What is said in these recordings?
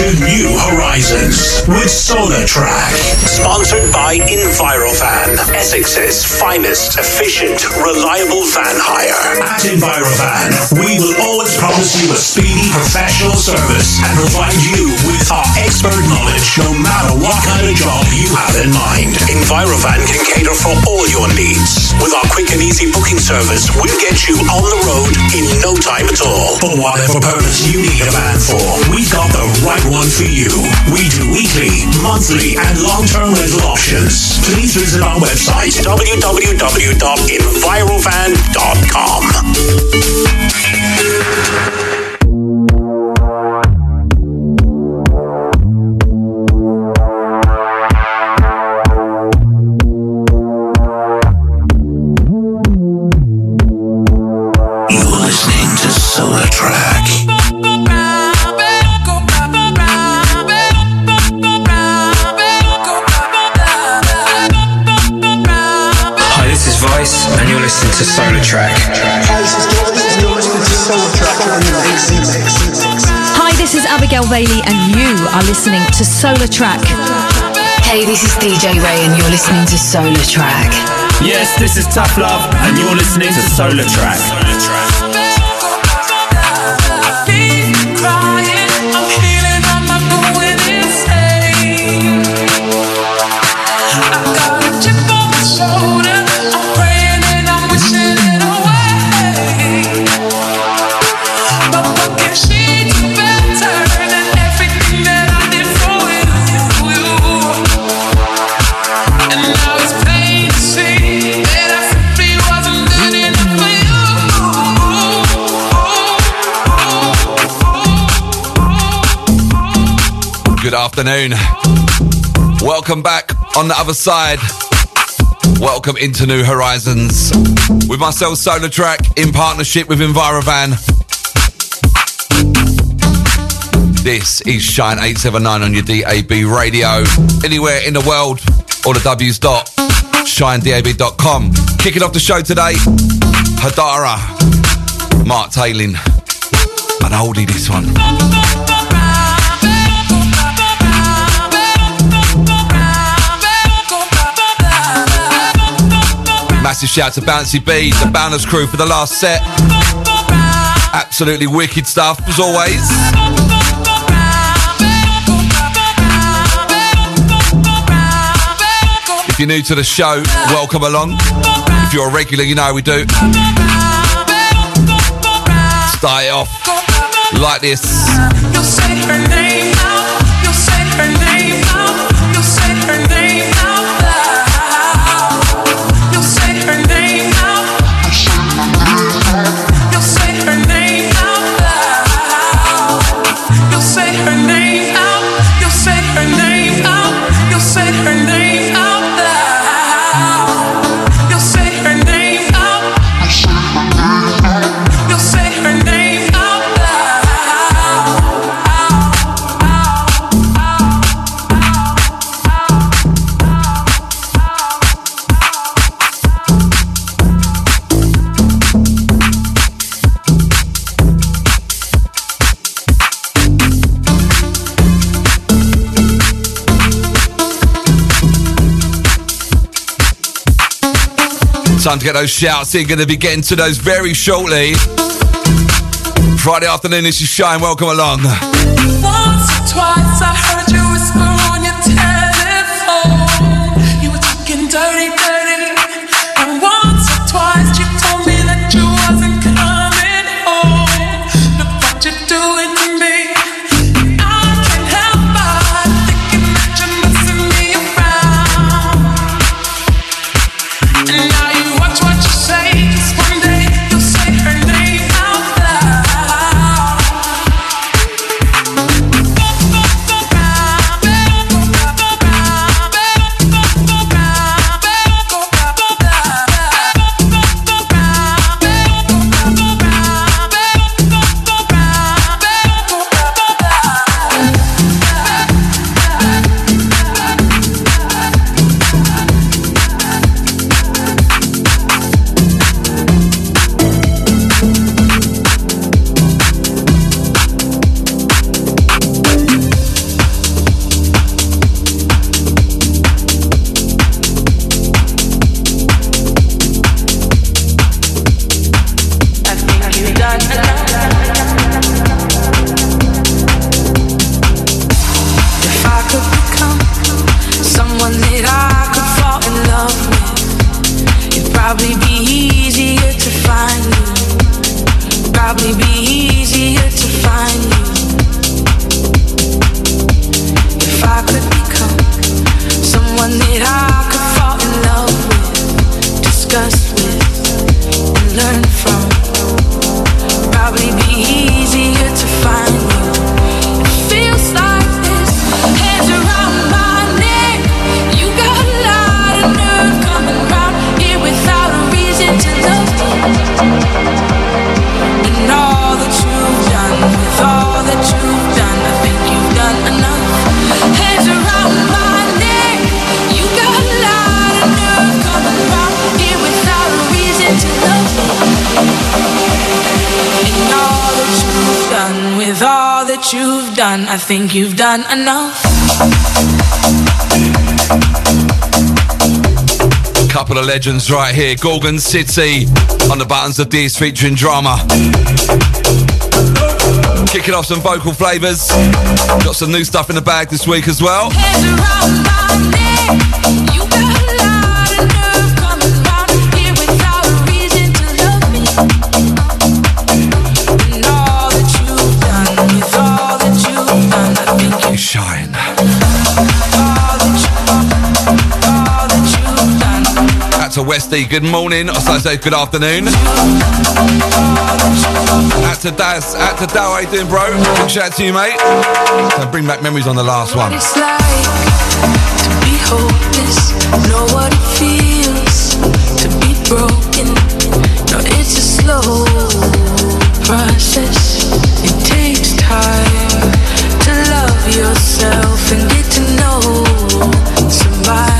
to new horizons with SolarTrak. Sponsored by Envirovan, Essex's finest, efficient, reliable van hire. At Envirovan, we will always promise you a speedy, professional service and provide you with our expert knowledge no matter what kind of job you have in mind. Envirovan can cater for all your needs. With our quick and easy booking service, we'll get you on the road in no time at all. For whatever purpose you need a van for, we've got the right one for you. We do weekly, monthly, and long-term rental options. Please visit our website, www.envirovan.com. SolarTrak. Hey, this is DJ Ray, and you're listening to SolarTrak. Yes, this is Tough Love, and you're listening to SolarTrak. Solar Track. Afternoon. Welcome back on the other side. Welcome into New Horizons with myself, SolarTrak, in partnership with Envirovan. This is Shine 879 on your DAB radio. Anywhere in the world, or the W's dot shinedab.com. Kicking off the show today, Haidara, Marc Talein. An oldie, this one. Massive shout to Bouncy B, the Bounders crew for the last set. Absolutely wicked stuff, as always. If you're new to the show, welcome along. If you're a regular, you know we do. Start it off like this. Time to get those shouts in. Going to be getting to those very shortly. Friday afternoon, this is Shine. Welcome along. Done enough. Couple of legends right here. Gorgon City on the buttons of this featuring drama. Kicking off some vocal flavours. Got some new stuff in the bag this week as well. Westy. Good morning. Or so I say good afternoon. That's a Daz. That's a Dow. How you doing, bro? Big shout out to you, mate. So bring back memories on the last one. It's like to be hopeless, know what it feels to be broken. No, it's a slow process. It takes time to love yourself and get to know somebody.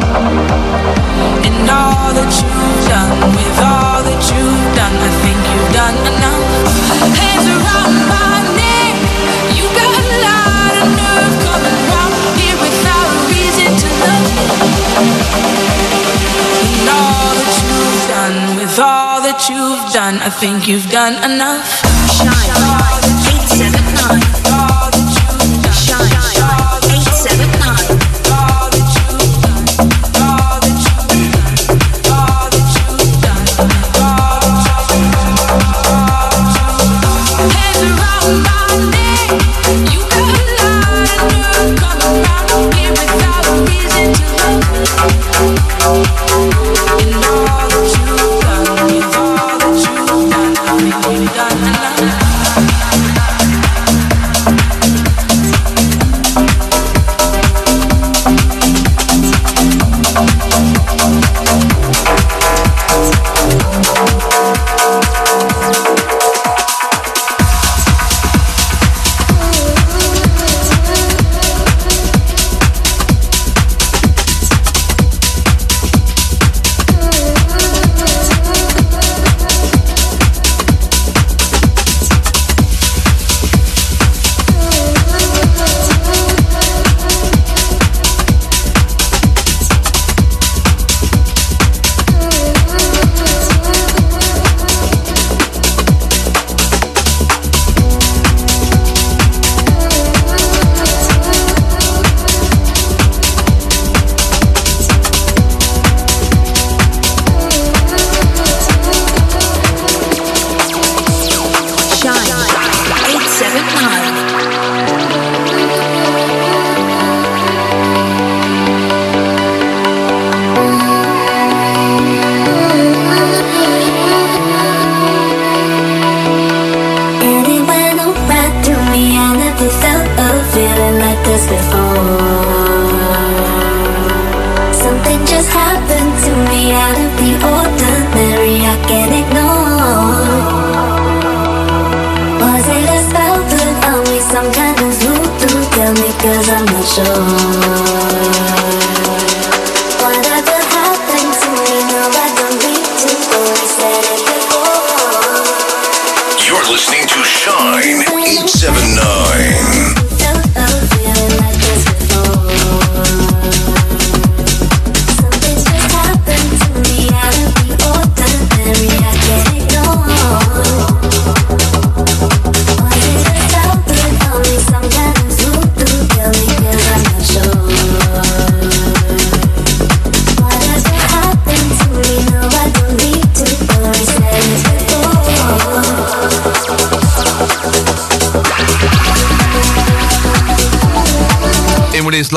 you've done, I think you've done enough. Shine 879. Shine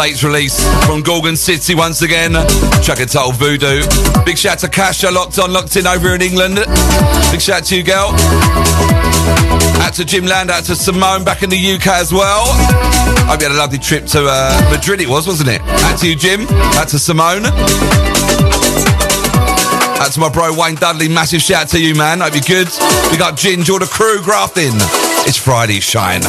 Latest release from Gorgon City once again. Track entitled Voodoo. Big shout to Kasha, locked on, locked in over in England. Big shout to you, girl. Out to Jim Land, out to Simone back in the UK as well. Hope you had a lovely trip to uh, Madrid, it was, wasn't it? Out to you, Jim. Out to Simone. Out to my bro Wayne Dudley, massive shout to you, man. Hope you're good. We got Ginge, all the crew grafting. It's Friday, Shine.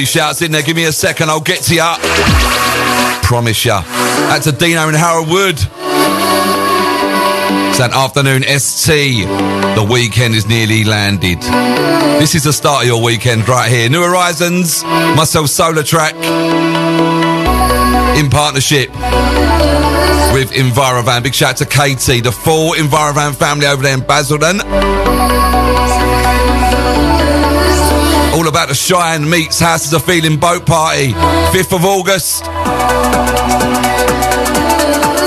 You shouts in there. Give me a second. I'll get to ya. Promise ya. That's a Dino and Harold Wood. It's that afternoon ST. The weekend is nearly landed. This is the start of your weekend right here. New Horizons, myself SolarTrak. In partnership with Envirovan. Big shout out to Katie, the full Envirovan family over there in Basildon. The Shine Meets Houses of Feeling boat party. 5th of August.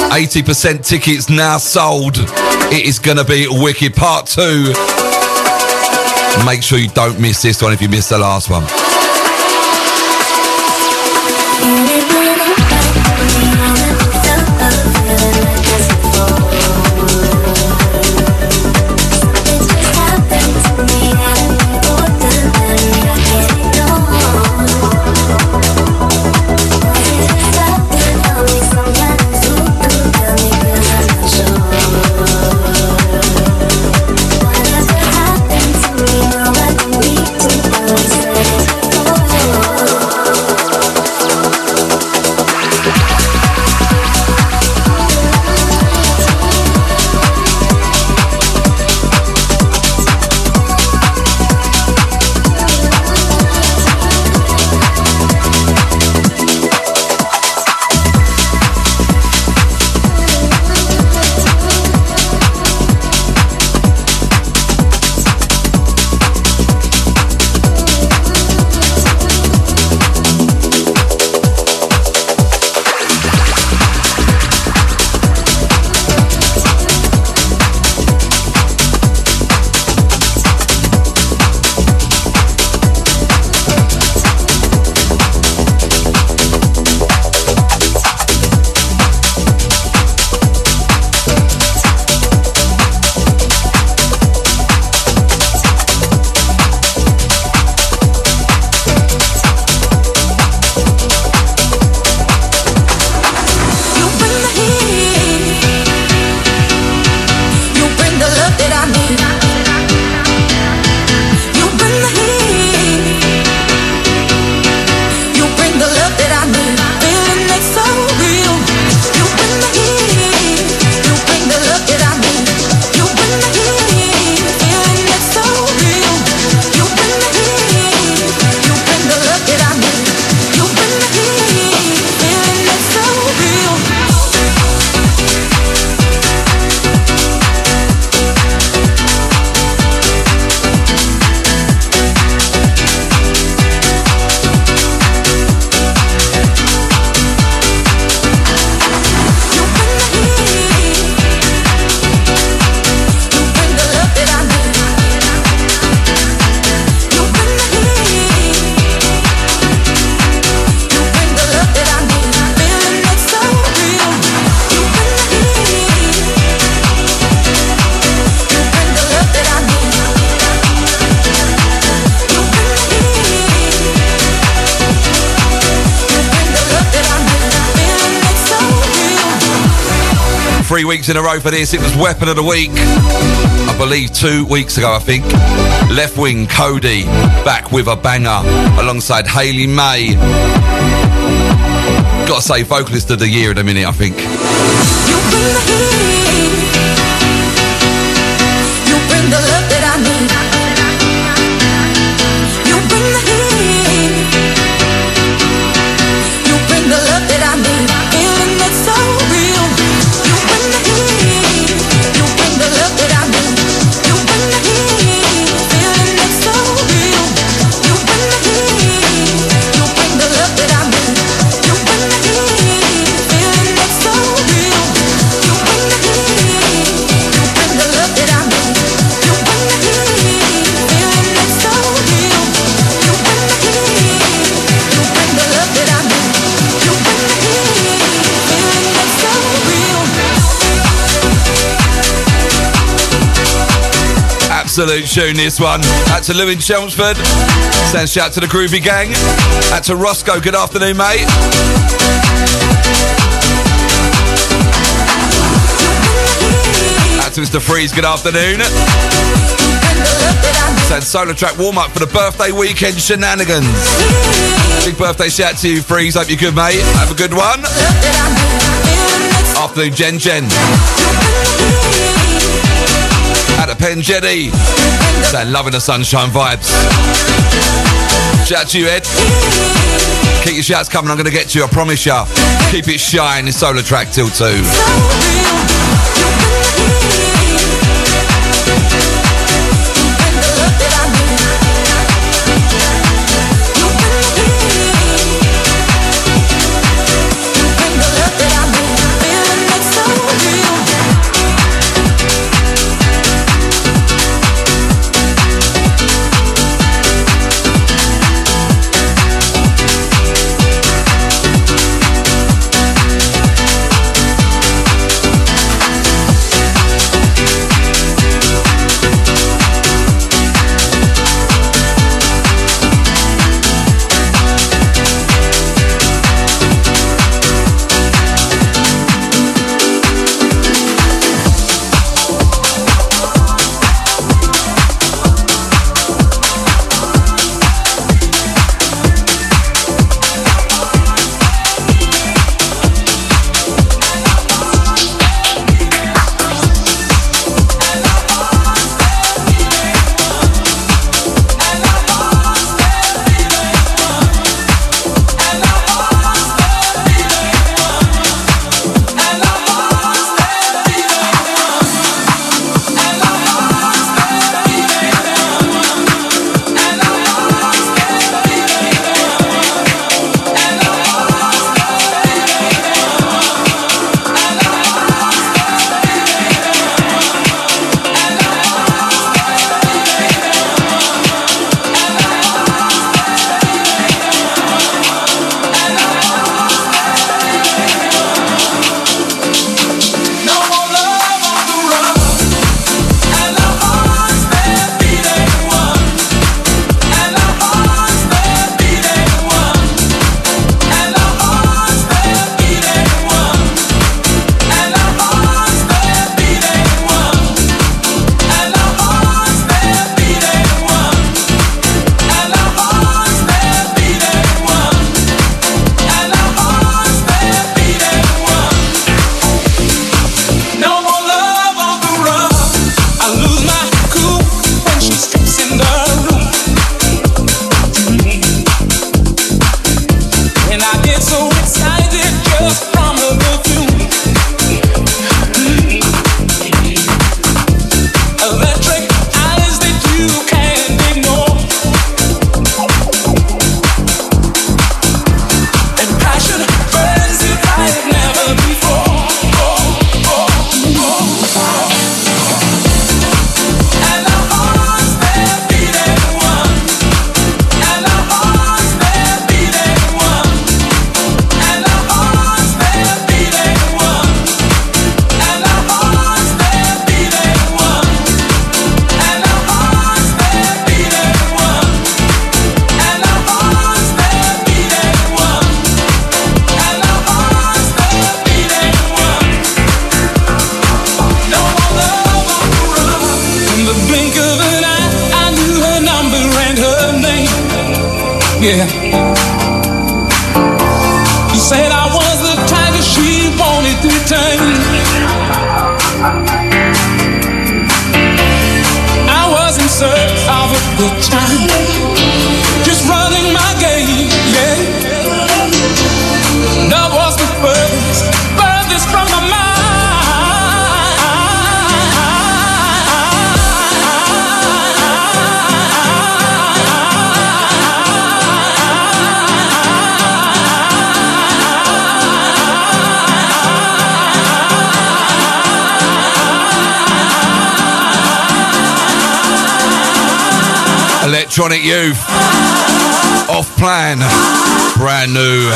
80% tickets now sold. It is going to be Wicked Part 2. Make sure you don't miss this one if you missed the last one. Weeks in a row for this. It was Weapon of the Week. I believe two weeks ago, I think. Leftwing Kody back with a banger alongside Haley May. Gotta say, vocalist of the year in a minute, I think. Absolute tune, this one. Out to Lewin Chelmsford. Send shout to the Groovy Gang. Out to Roscoe, good afternoon, mate. Out to Mr. Freeze, good afternoon. Send SolarTrak warm up for the birthday weekend shenanigans. Big birthday shout to you, Freeze. Hope you're good, mate. Have a good one. Afternoon, Jen Jen. At the Pen Jetty. Saying loving the sunshine vibes. Shout to you, Ed. Keep your shouts coming. I'm going to get to you. I promise you. Keep it shine. It's SolarTrak till two. Electronic Youth. Offplan. Brand new.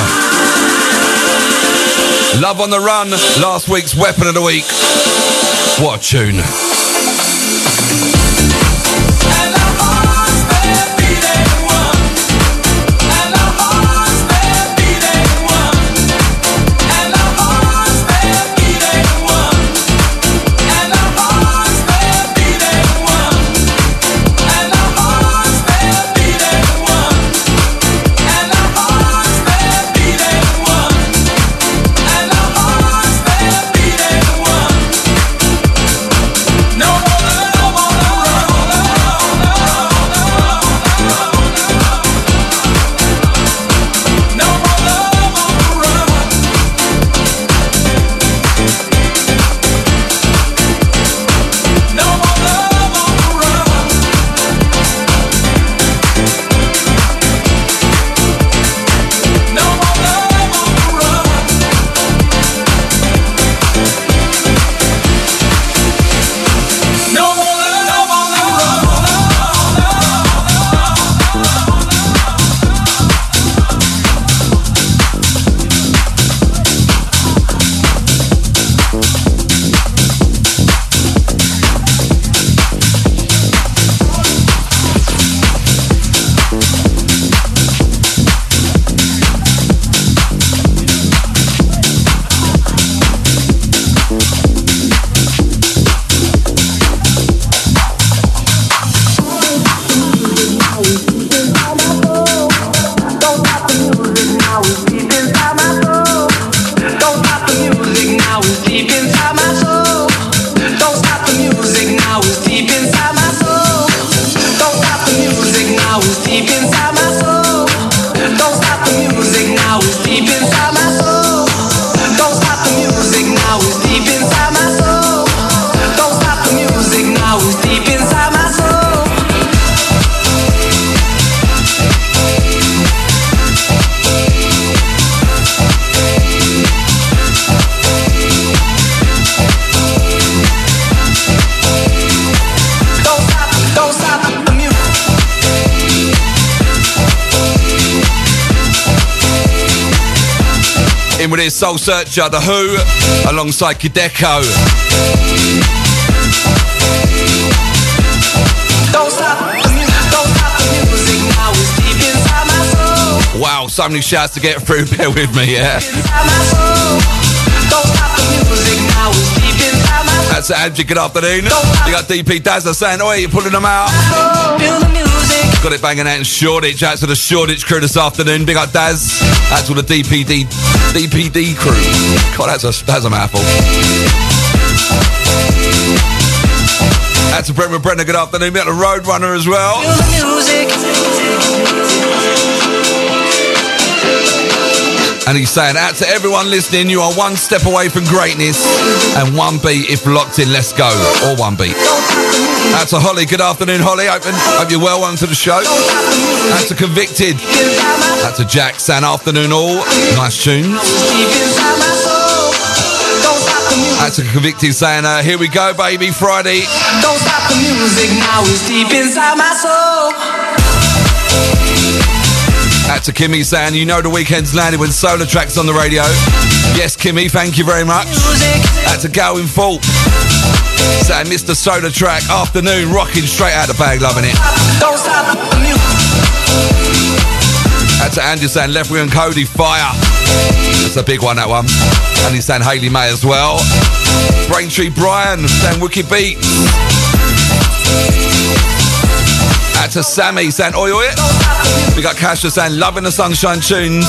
Love on the Run. Last week's Weapon of the Week. What a tune. Searcher, The Who, alongside Kideko. Don't stop the music, don't stop the music now. It's deep inside my soul, Wow, so many shouts to get through. Bear with me, yeah. inside my soul. Don't stop the music now. It's deep inside my soul. That's Angie, good afternoon. You got DP Dazza saying, Oi, you're pulling them out. Feel the music. Got it banging out in Shoreditch. Out to the Shoreditch crew this afternoon. Big up Daz. That's all the DPD DPD crew. God, that's a, that's a mouthful. That's a Brentwood Brenner. Good afternoon. Got the Roadrunner as well. And he's saying, out to everyone listening, you are one step away from greatness. And one beat if locked in, let's go. Or one beat. Out to Holly. Good afternoon, Holly. Hope, hope you're well. Welcome to the show. Out to Convicted. Out to Jack. Saying afternoon all. Nice tunes. Out to Convicted saying, uh, here we go, baby, Friday. Don't stop the music now. It's deep inside my soul. Out to Kimmy saying, you know the weekend's landed when SolarTrak's on the radio. Yes, Kimmy, thank you very much. Out to Gal in Fault. Saying, Mr. SolarTrak, afternoon, rocking straight out the bag, loving it. Don't stop the music. Out to Andrew saying, Leftwing and Kody, fire. That's a big one, that one. And he's saying Haley May as well. Braintree Brian saying Wicked Beat. Out to Sammy saying Oi Oi. We got Kasha saying Loving the Sunshine tunes.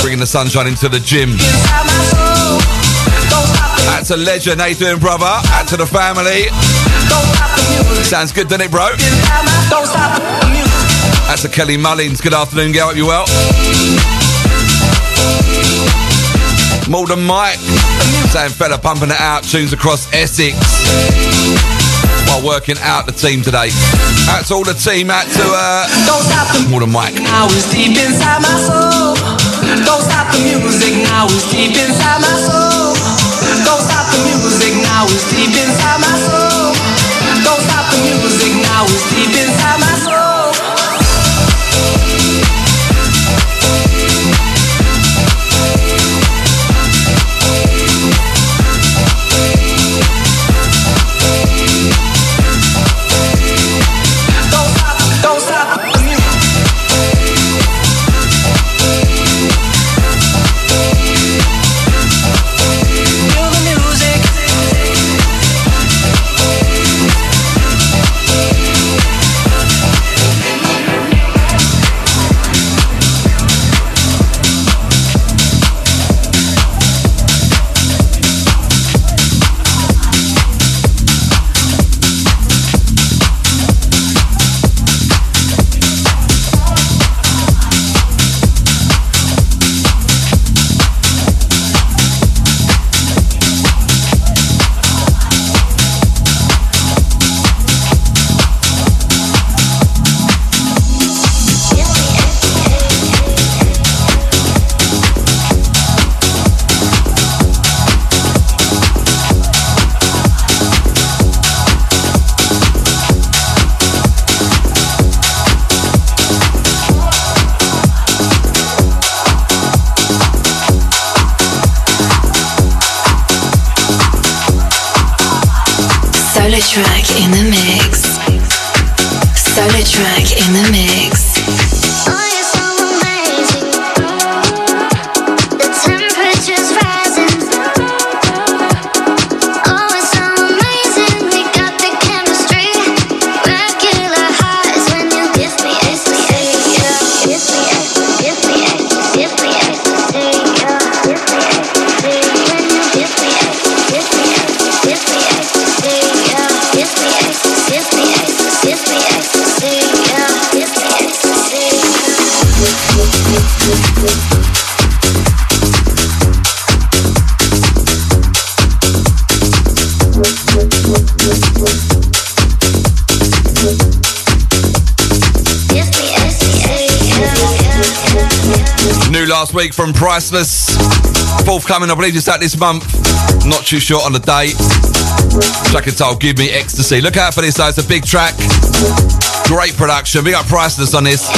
Bringing the sunshine into the gym. Out to Legend, how you doing, brother? Out to the family. Sounds good, doesn't it, bro? Out to Kelly Mullins. Good afternoon, girl. Hope you well. Than Mike. Saying fella pumping it out. Tunes across Essex. While working out the team today. That's all the team. Out to uh, Don't stop the more than Mike. Now it's deep inside my soul. Don't stop the music. Now it's deep inside my soul. Don't stop the music. Now it's deep inside my soul. Don't stop the music. Now it's deep inside my last week from Priceless. Forthcoming, I believe it's out this month. Not too sure on the date. Track and title, Give Me Ecstasy. Look out for this though, it's a big track. Great production. We got Priceless on this.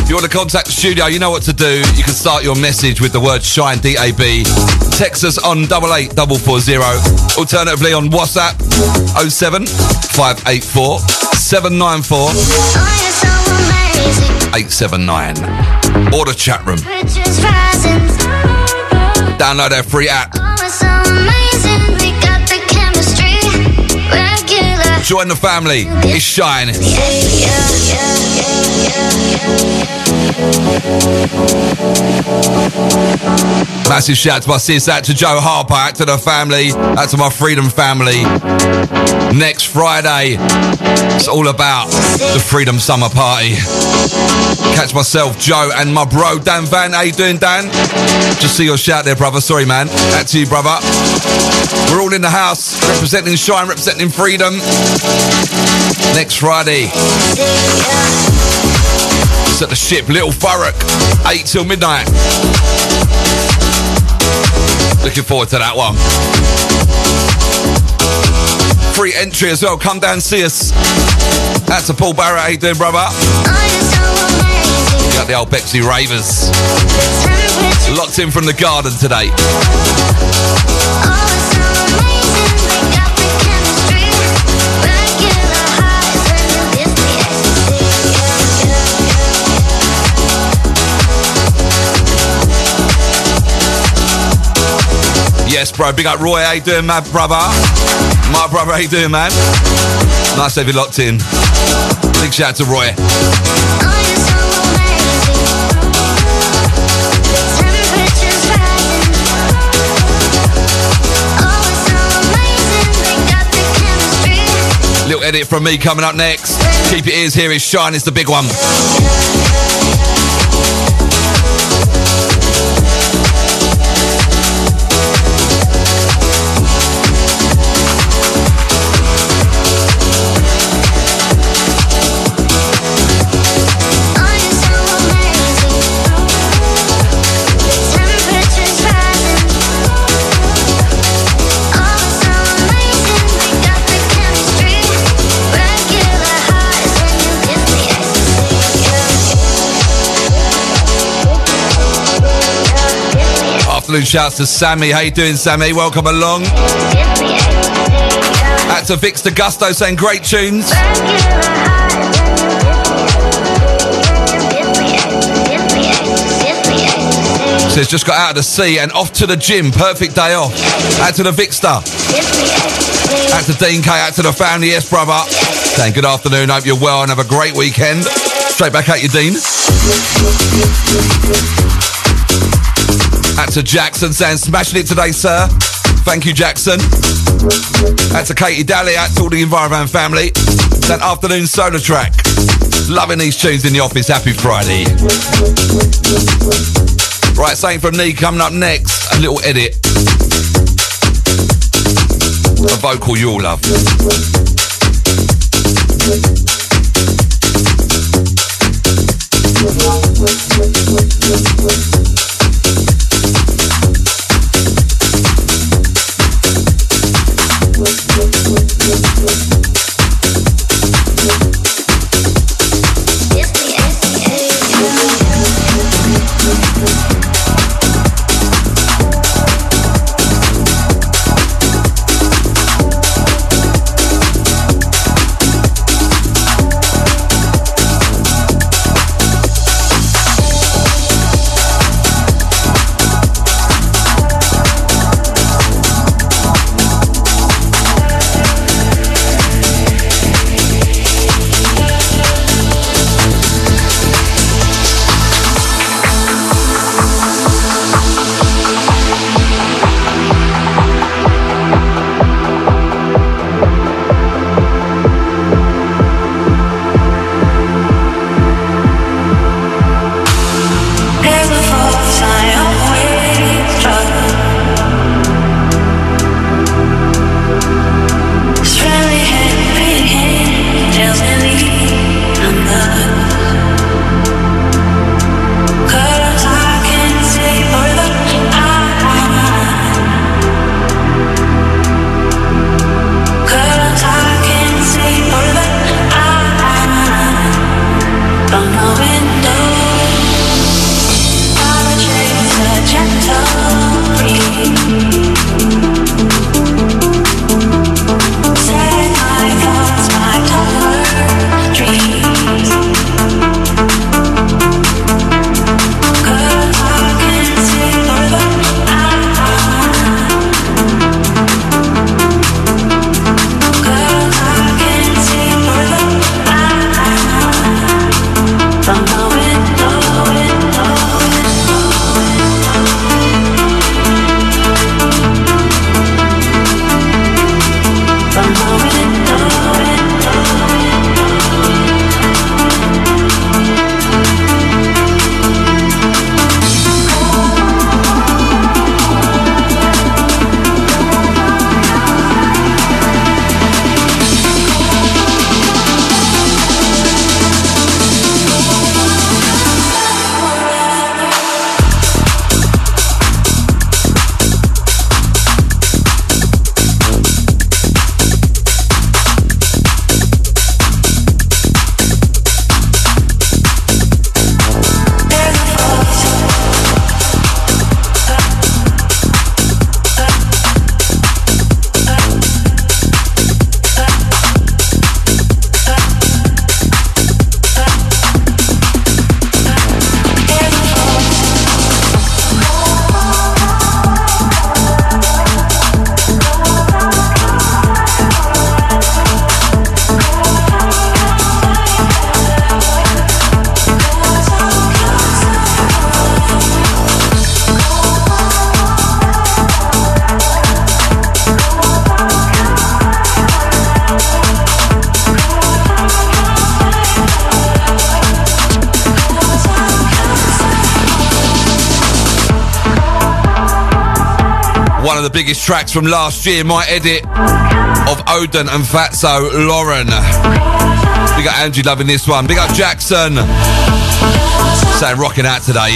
If you want to contact the studio, you know what to do. You can start your message with the word Shine DAB. Text us on 88440. Alternatively on WhatsApp 07 584 794 879. Or the chat room. Download our free app. Join the family. It's Shine. Massive shout to my sis, out to Joe Harper, out to the family, out to my Freedom family. Next Friday, it's all about the Freedom Summer Party. Catch myself, Joe, and my bro Dan Van. How you doing, Dan? Just see your shout there, brother. Sorry, man. Out to you, brother. We're all in the house, representing Shine, representing Freedom. Next Friday, it's at the ship, Little Thurrock, 8 till midnight. Looking forward to that one. Free entry as well. Come down, and see us. That's a Paul Barrett. How you doing, brother? Got the old Bexley Ravers. Locked in from the garden today. Yes, bro. Big up Roy. How you doing, my brother? My brother, how you doing, man? Nice to have you locked in. Big shout out to Roy. Little edit from me coming up next. Keep your ears here. It's Shine. It's the big one. Afternoon shouts to Sammy. How you doing, Sammy? Welcome along. Out to Vix Gusto saying great tunes. Says just got out of the sea and off to the gym. Perfect day off. Out to the Vixter. Out to Dean K. Out to the family. Yes, brother. Saying good afternoon. Hope you're well and have a great weekend. Straight back at you, Dean. Out to Jackson saying smashing it today, sir. Thank you, Jackson. Out to Katie Daly. Out to all the Envirovan family. That afternoon SolarTrak. Loving these tunes in the office. Happy Friday. Right, something from me coming up next. A little edit. A vocal you'll love. Of the biggest tracks from last year, my edit of Oden and Fatzo Lauren. Big up Angie loving this one. Big up Jackson. Saying rocking out today.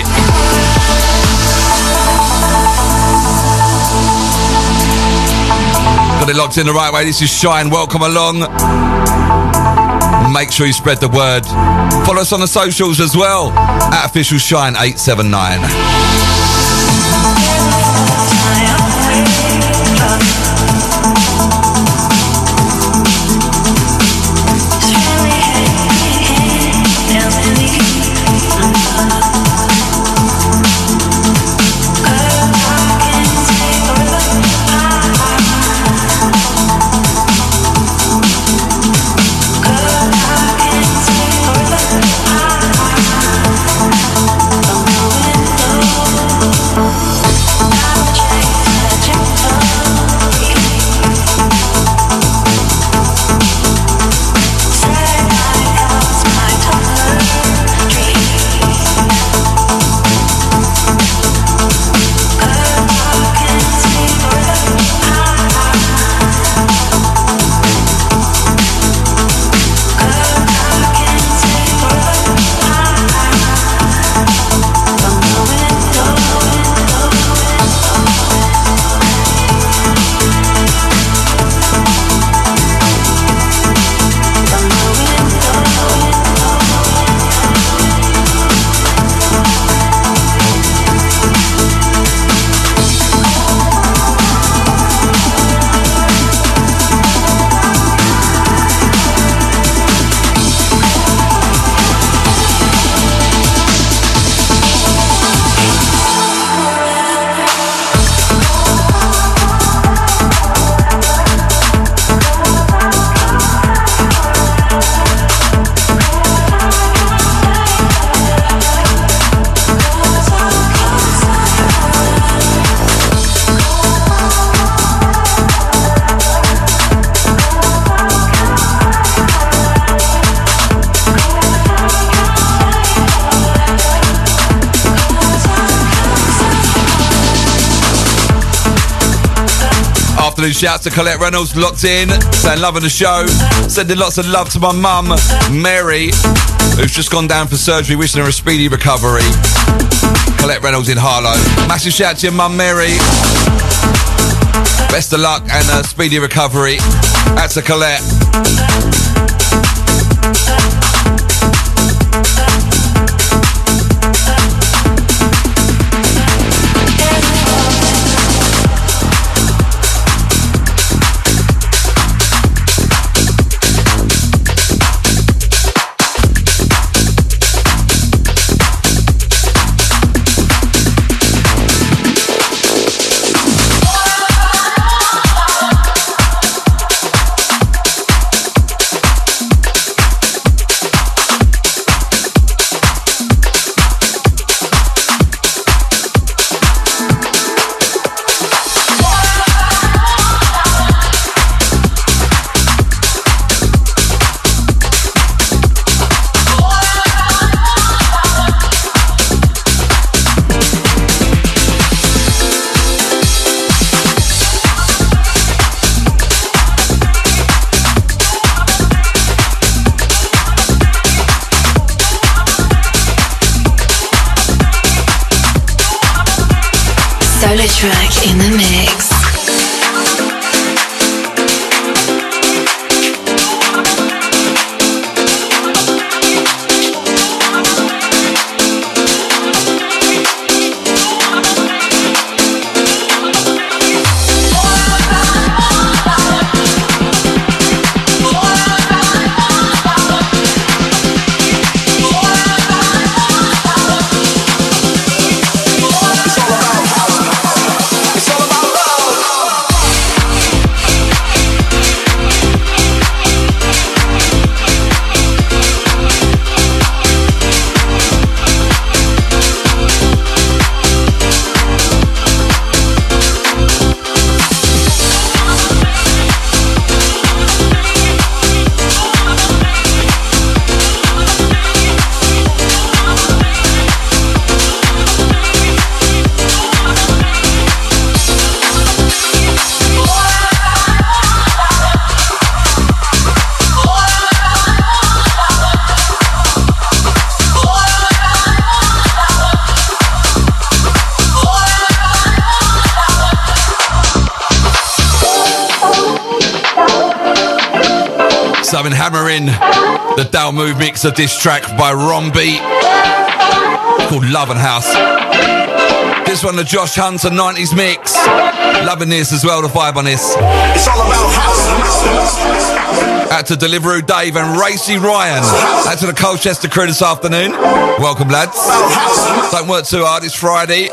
Got it locked in the right way. This is Shine. Welcome along. Make sure you spread the word. Follow us on the socials as well at official Shine 879. Afternoon shouts to Colette Reynolds, locked in, saying loving the show. Sending lots of love to my mum, Mary, who's just gone down for surgery, wishing her a speedy recovery. Colette Reynolds in Harlow. Massive shout to your mum, Mary. Best of luck and a speedy recovery. That's a Colette. Dal Move mix of this track by Ron B called Love and House. This one, the Josh Hunter 90s mix. Loving this as well, the vibe on this. It's all about house. Out to Deliveroo Dave and Racy Ryan. Out to the Colchester crew this afternoon. Welcome, lads. Don't work too hard, it's Friday. It's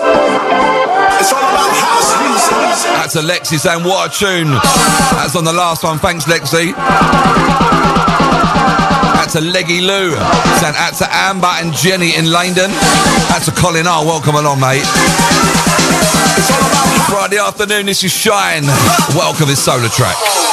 all about house music. Out to Lexi saying, what a tune. That's on the last one. Thanks, Lexi. To Leggy Lou. Saying out to Amber and Jenny in Langdon. Out to Colin R. Welcome along, mate. Friday afternoon, this is Shine. Welcome, it's SolarTrak.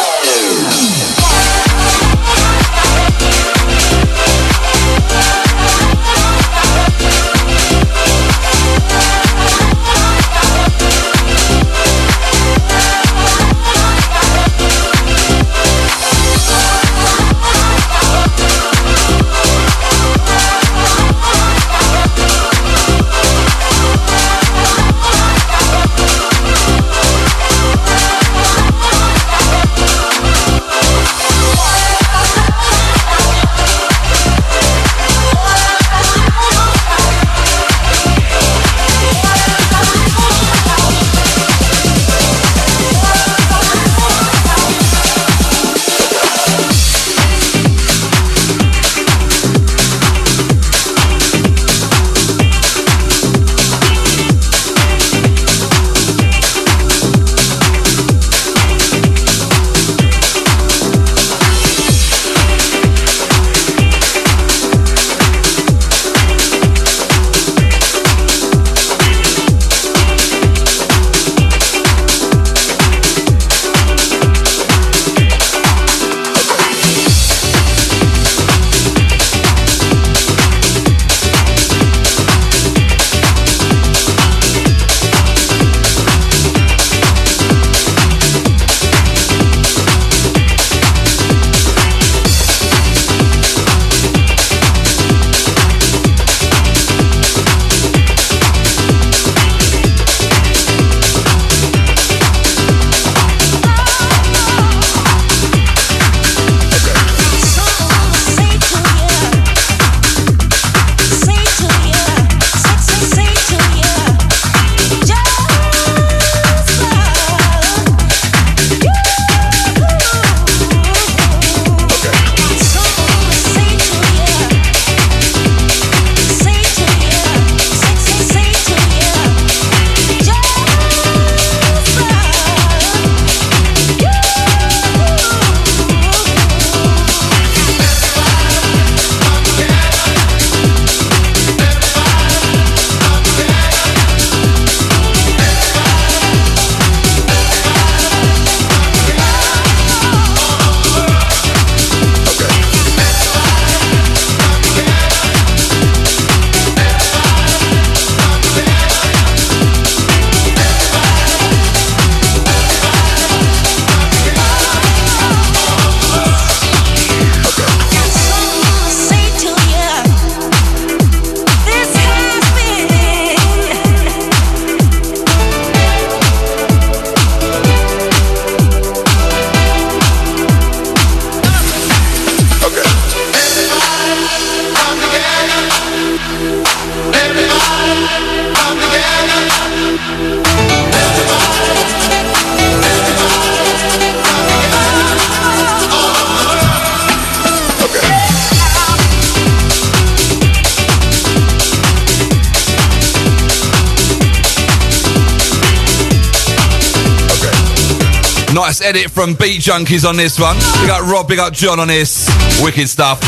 Edit from Beat Junkiez on this one. We got Rob, big up John on this. Wicked stuff.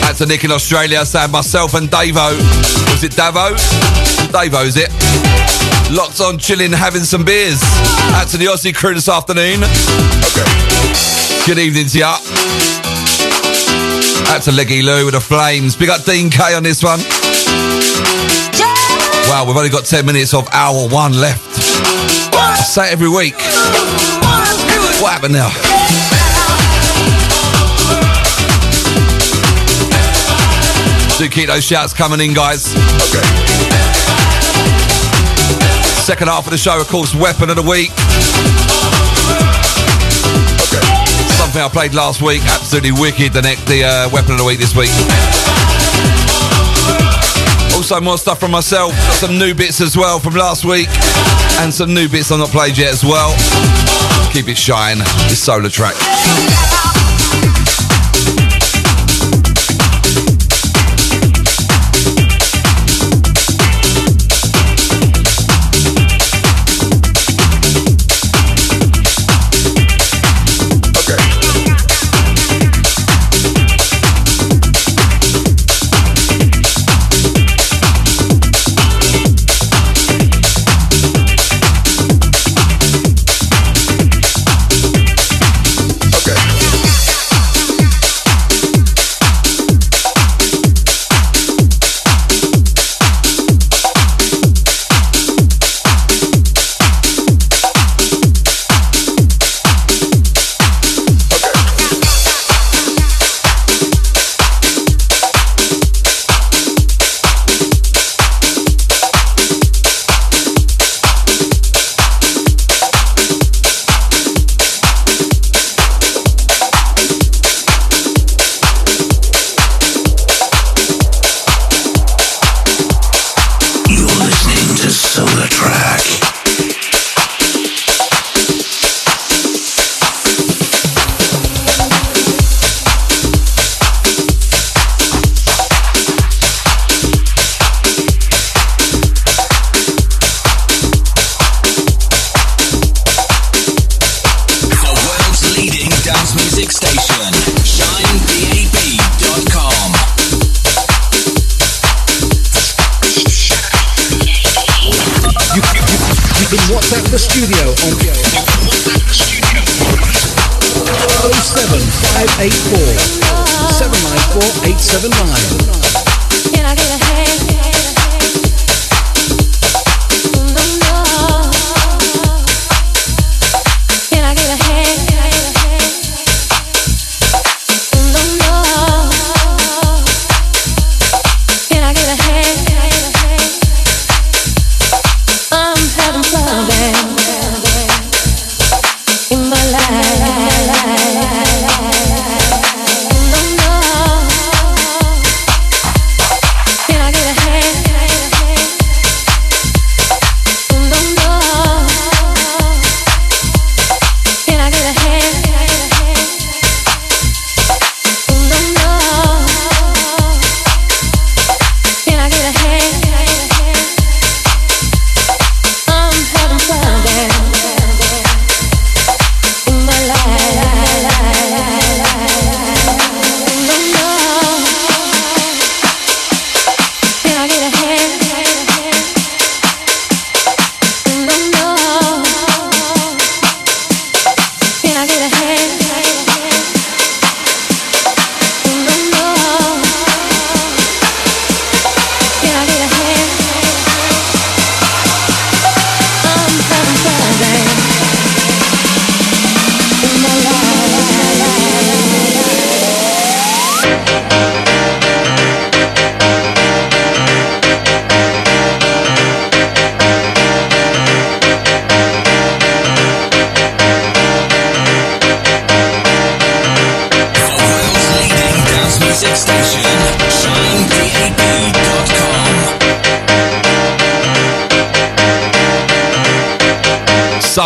That's a Nick in Australia saying myself and Davo. Was it Davo? Davo, is it? Locked on, chilling, having some beers. Out to the Aussie crew this afternoon. Okay. Good evening to ya. Out to Leggy Lou with the flames. Big up Dean K on this one. Wow, we've only got 10 minutes of hour one left. I say it every week. What happened now? Do keep those shouts coming in, guys. Second half of the show, of course, Weapon of the Week. Something I played last week, absolutely wicked. The next, the uh, Weapon of the Week this week. Also, more stuff from myself. Some new bits as well from last week, and some new bits I've not played yet as well. Keep it shine. This SolarTrak.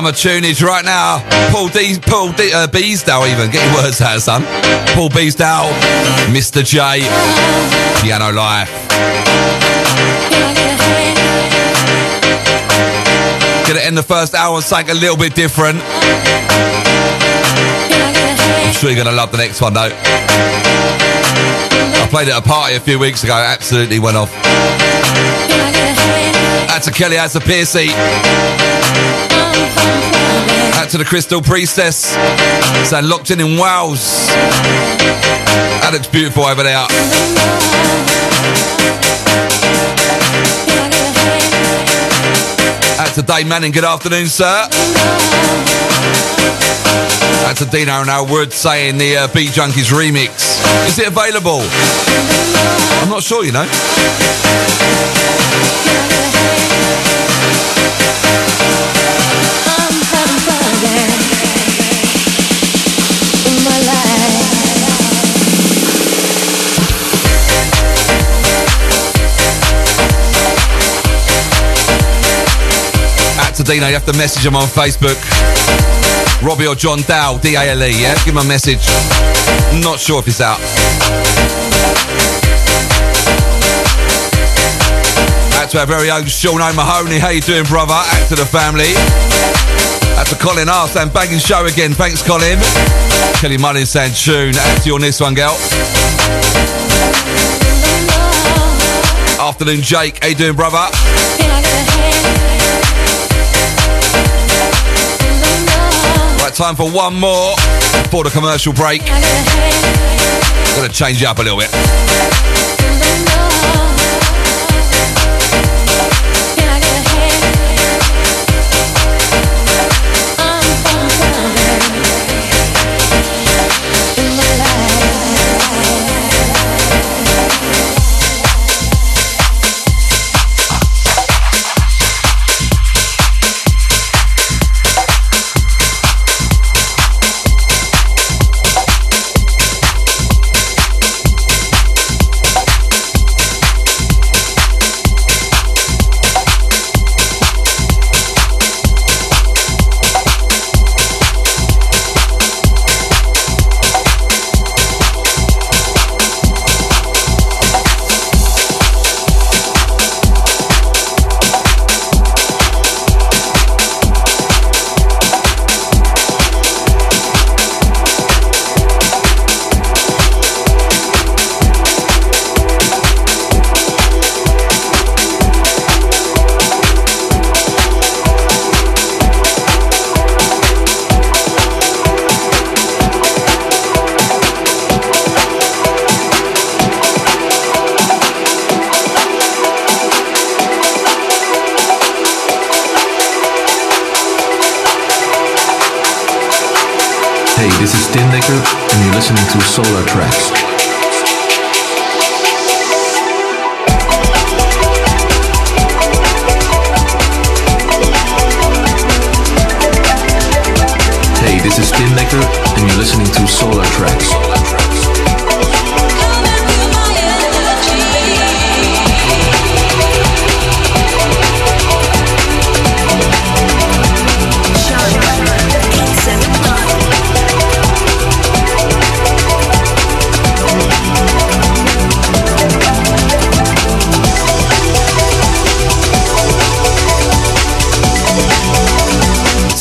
Summer tunage right now. Paul D, Paul D, uh, Beasdale even. Get your words out, son. Paul Beasdale, Mr. J, Piano Life. Gonna end the first hour on something a little bit different. I'm sure you're gonna love the next one though. I played at a party a few weeks ago, absolutely went off. Out to Kelly, out to Piercy. To the Crystal Priestess. Saying locked in in Wales. That looks beautiful over there. To Dave Manning, good afternoon, sir. Out to Dino and Al Wood saying the uh, Beat Junkiez remix. Is it available? I'm not sure, you know. Dino, you have to message him on Facebook. Robbie or John Dow, D A L E, yeah? Give him a message. Not sure if he's out. Out to our very own Sean O'Mahony. How you doing, brother? Out to the family. Out to Colin R saying banging show again. Thanks, Colin. Kelly Mullins saying tune. Out to you on this one, girl. Afternoon, Jake. How you doing, brother? Time for one more before the commercial break. Gonna change it up a little bit.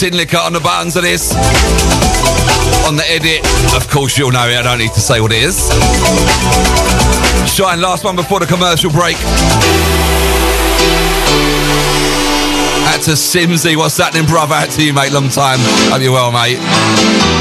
Tinlicker on the buttons of this. On the edit, of course you'll know it. I don't need to say what it is. Shine, last one before the commercial break. Out to Simsy, what's happening, brother? Out to you, mate. Long time. Hope you're well, mate.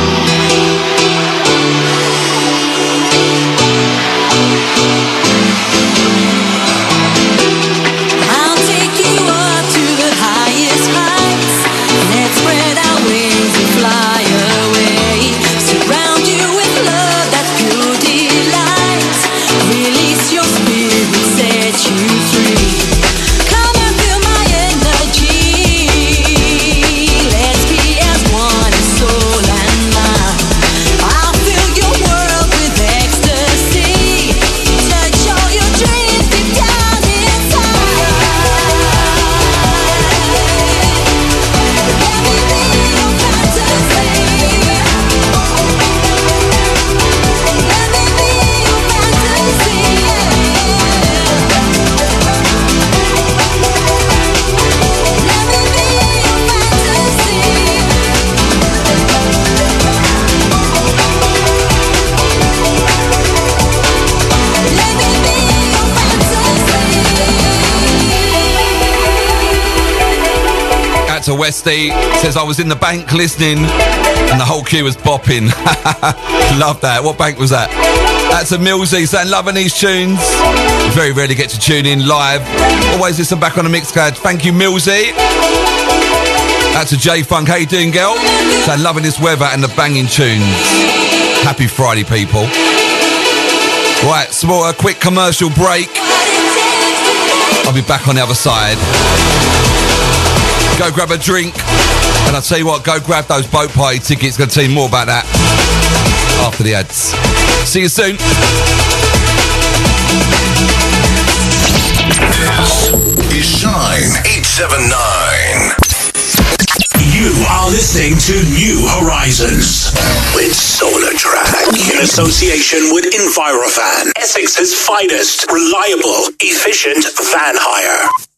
Westy. Says I was in the bank listening and the whole queue was bopping. Love that. What bank was that? That's a Millsy saying loving these tunes. Very rarely get to tune in live. Always listen back on the mix card. Thank you, Millsy. That's a J Funk. How you doing, girl? Saying loving this weather and the banging tunes. Happy Friday, people. Right, small, a quick commercial break. I'll be back on the other side. Go grab a drink. And I'll tell you what, go grab those boat party tickets. Going to tell you more about that after the ads. See you soon. This Is Shine 879. You are listening to New Horizons with SolarTrak in association with Envirovan, Essex's finest, reliable, efficient van hire.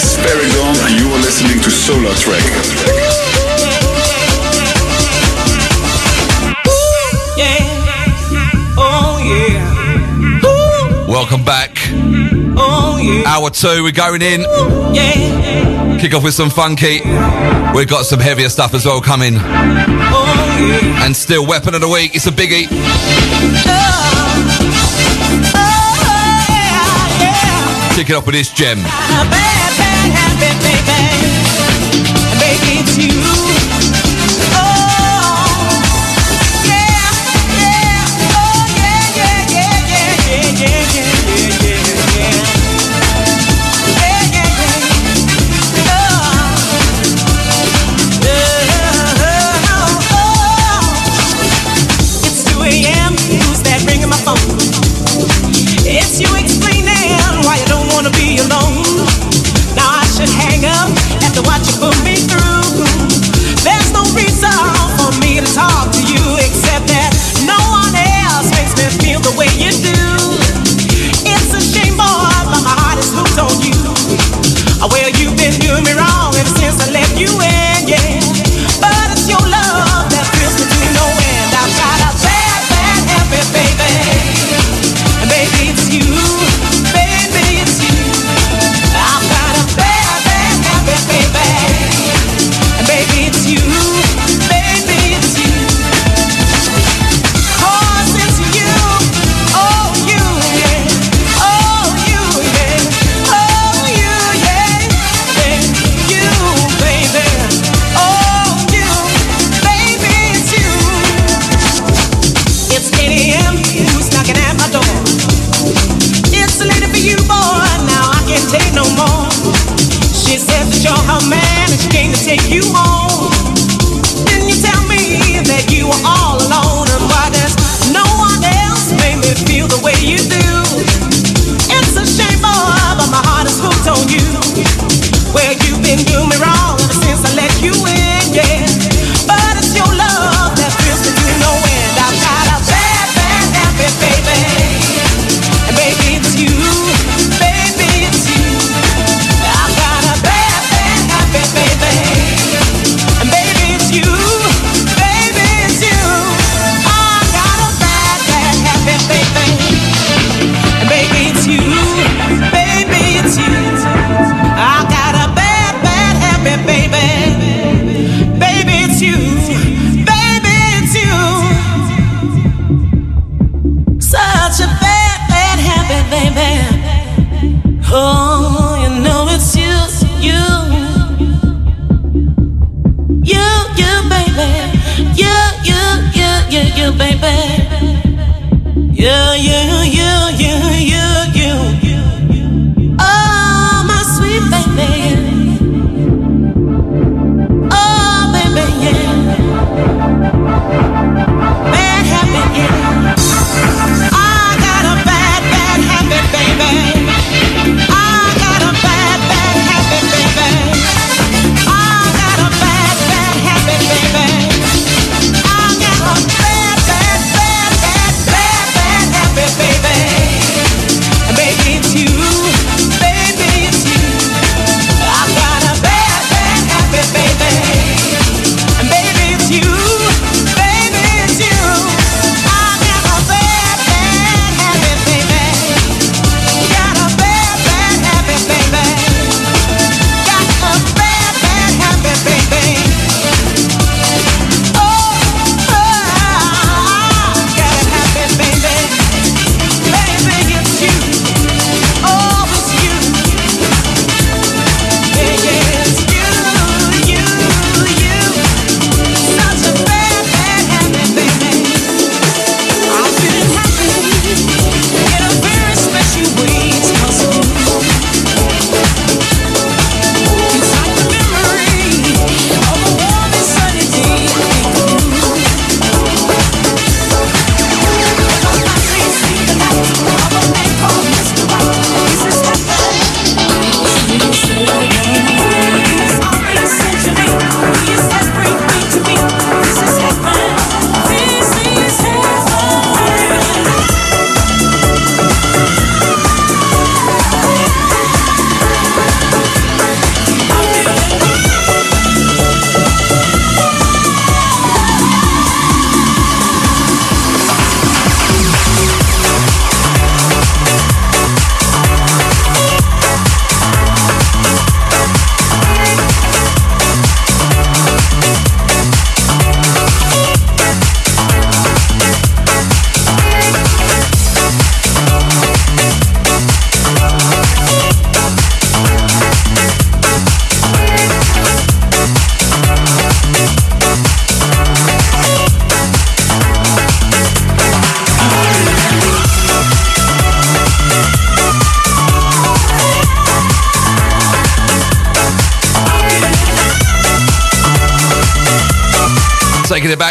Solar is Barry and you are listening to SolarTrak. Yeah. Oh yeah. Welcome back. Oh yeah. Hour two, we're going in. Yeah. Kick off with some funky. We've got some heavier stuff as well coming. Oh yeah. And still, weapon of the week. It's a biggie. Oh, oh, Kick it off with this gem happy, baby. Baby, it's you.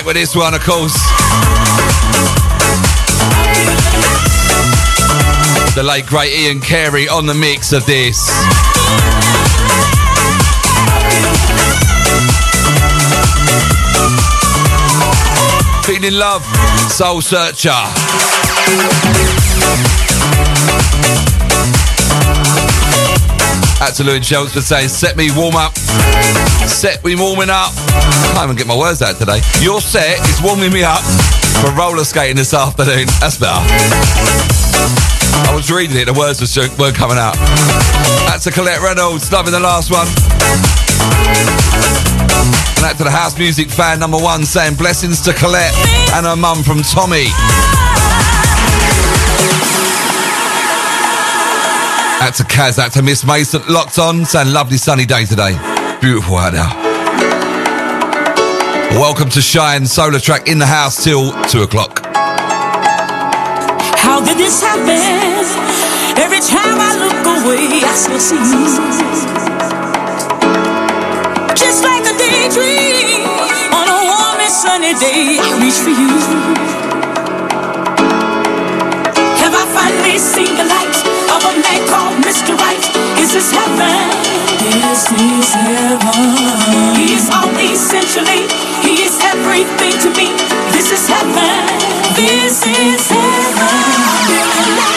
With this one, of course. The late great Ian Carey on the mix of this. Feeling love, Soulsearcher. Out to Shells for saying, set me warm up. Set me warming up. I can't even get my words out today. Your set is warming me up for roller skating this afternoon. That's better. I was reading it, the words just weren't coming out. That's to Colette Reynolds, loving the last one. And out to the house music fan number one saying blessings to Colette and her mum from Tommy. Out to Kaz, out to Miss Mason, locked on, saying lovely sunny day today. Beautiful out now. Welcome to Shine SolarTrak in the house till two o'clock. How did this happen? Every time I look away, I still see you. Just like a daydream on a warm and sunny day, I reach for you. Have I finally seen the light of a man called Mr. Right? Is this heaven? This is heaven. He is all essentially. He is everything to me. This is heaven. This is heaven.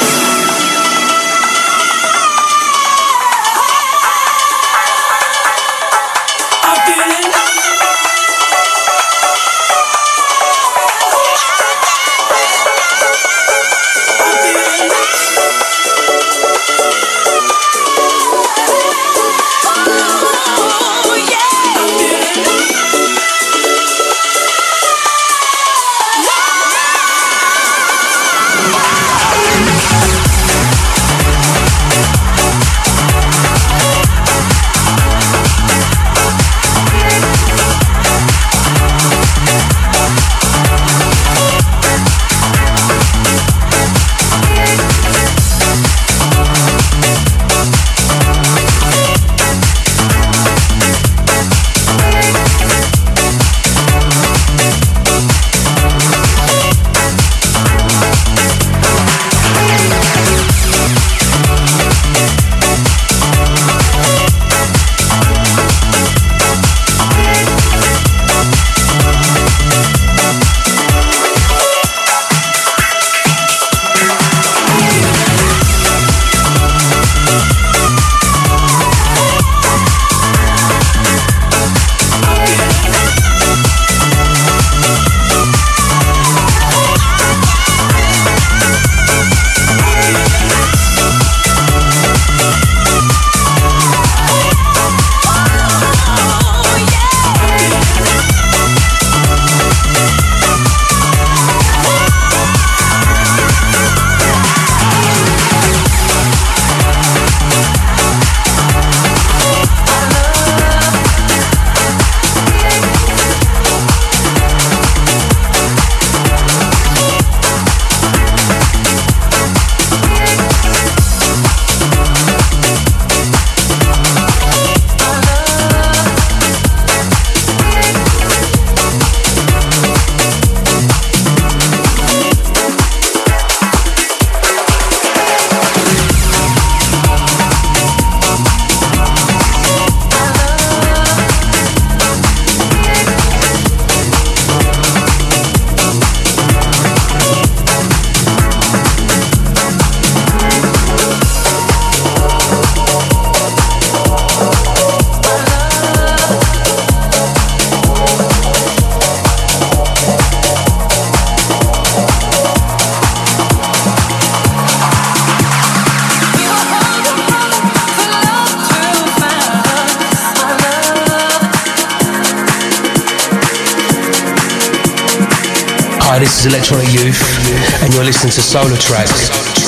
Is Electronic Youth, and you're listening to Solar Tracks.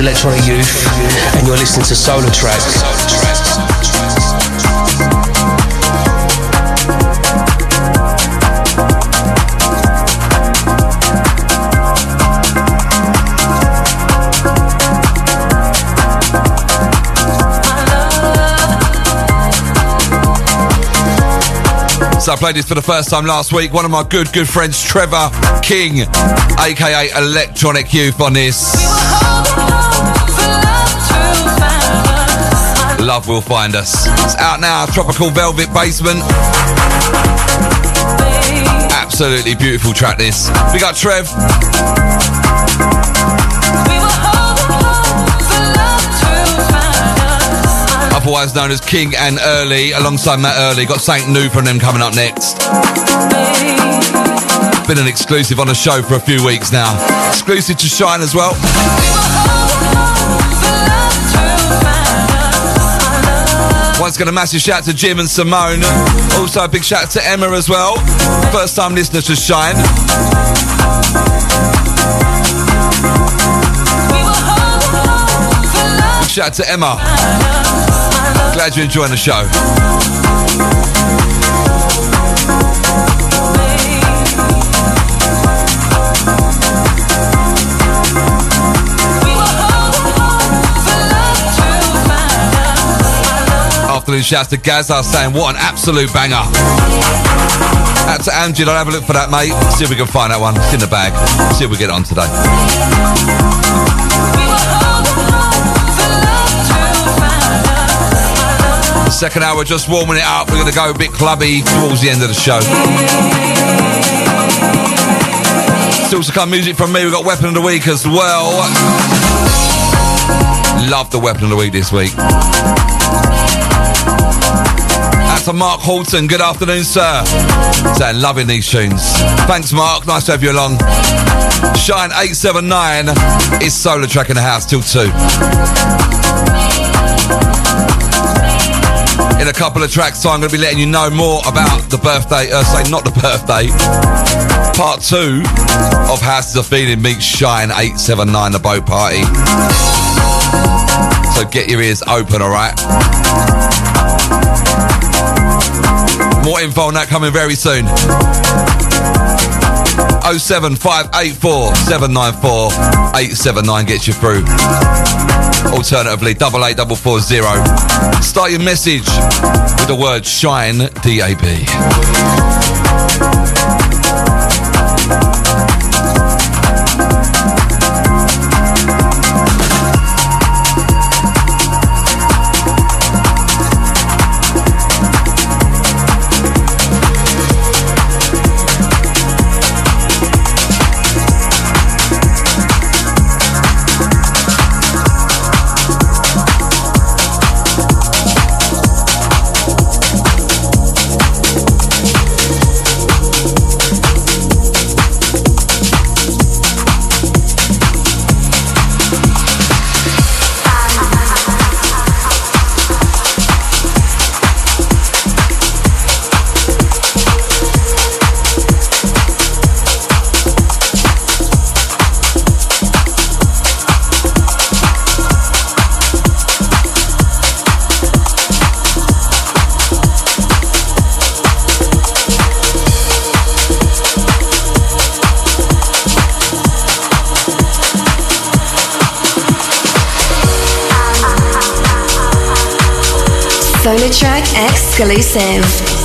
Electronic Youth, and you're listening to SolarTrak. So I played this for the first time last week. One of my good, good friends, Trevor King, aka Electronic Youth, on this. Love will find us. It's out now, Tropical Velvet Basement. Absolutely beautiful track, this. We got Trev. Otherwise known as King and Early, alongside Matt Early. Got something new from them coming up next. Been an exclusive on the show for a few weeks now. Exclusive to Shine as well. Once again, a massive shout to Jim and Simone. Also, a big shout to Emma as well. First time listener to Shine. Big shout to Emma. Glad you're enjoying the show. Afternoon shouts to Gaza saying, what an absolute banger. Out to Amjad, I'll have a look for that, mate. See if we can find that one. It's in the bag. See if we get on today. Second hour, just warming it up. We're going to go a bit clubby towards the end of the show. Still to come music from me. We've got Weapon of the Week as well. Love the Weapon of the Week this week. That's to Mark Halton. Good afternoon, sir. Saying loving these tunes. Thanks, Mark. Nice to have you along. Shine 879 is SolarTrak in the house till 2. In a couple of tracks, so I'm going to be letting you know more about the birthday, uh, say not the birthday, part two of Houses of Feeling meets Shine 879, the boat party. So get your ears open, alright? More info on that coming very soon. 07584 794 879 gets you through. Alternatively, double eight double four zero. Start your message with the word shine DAB. Exclusive.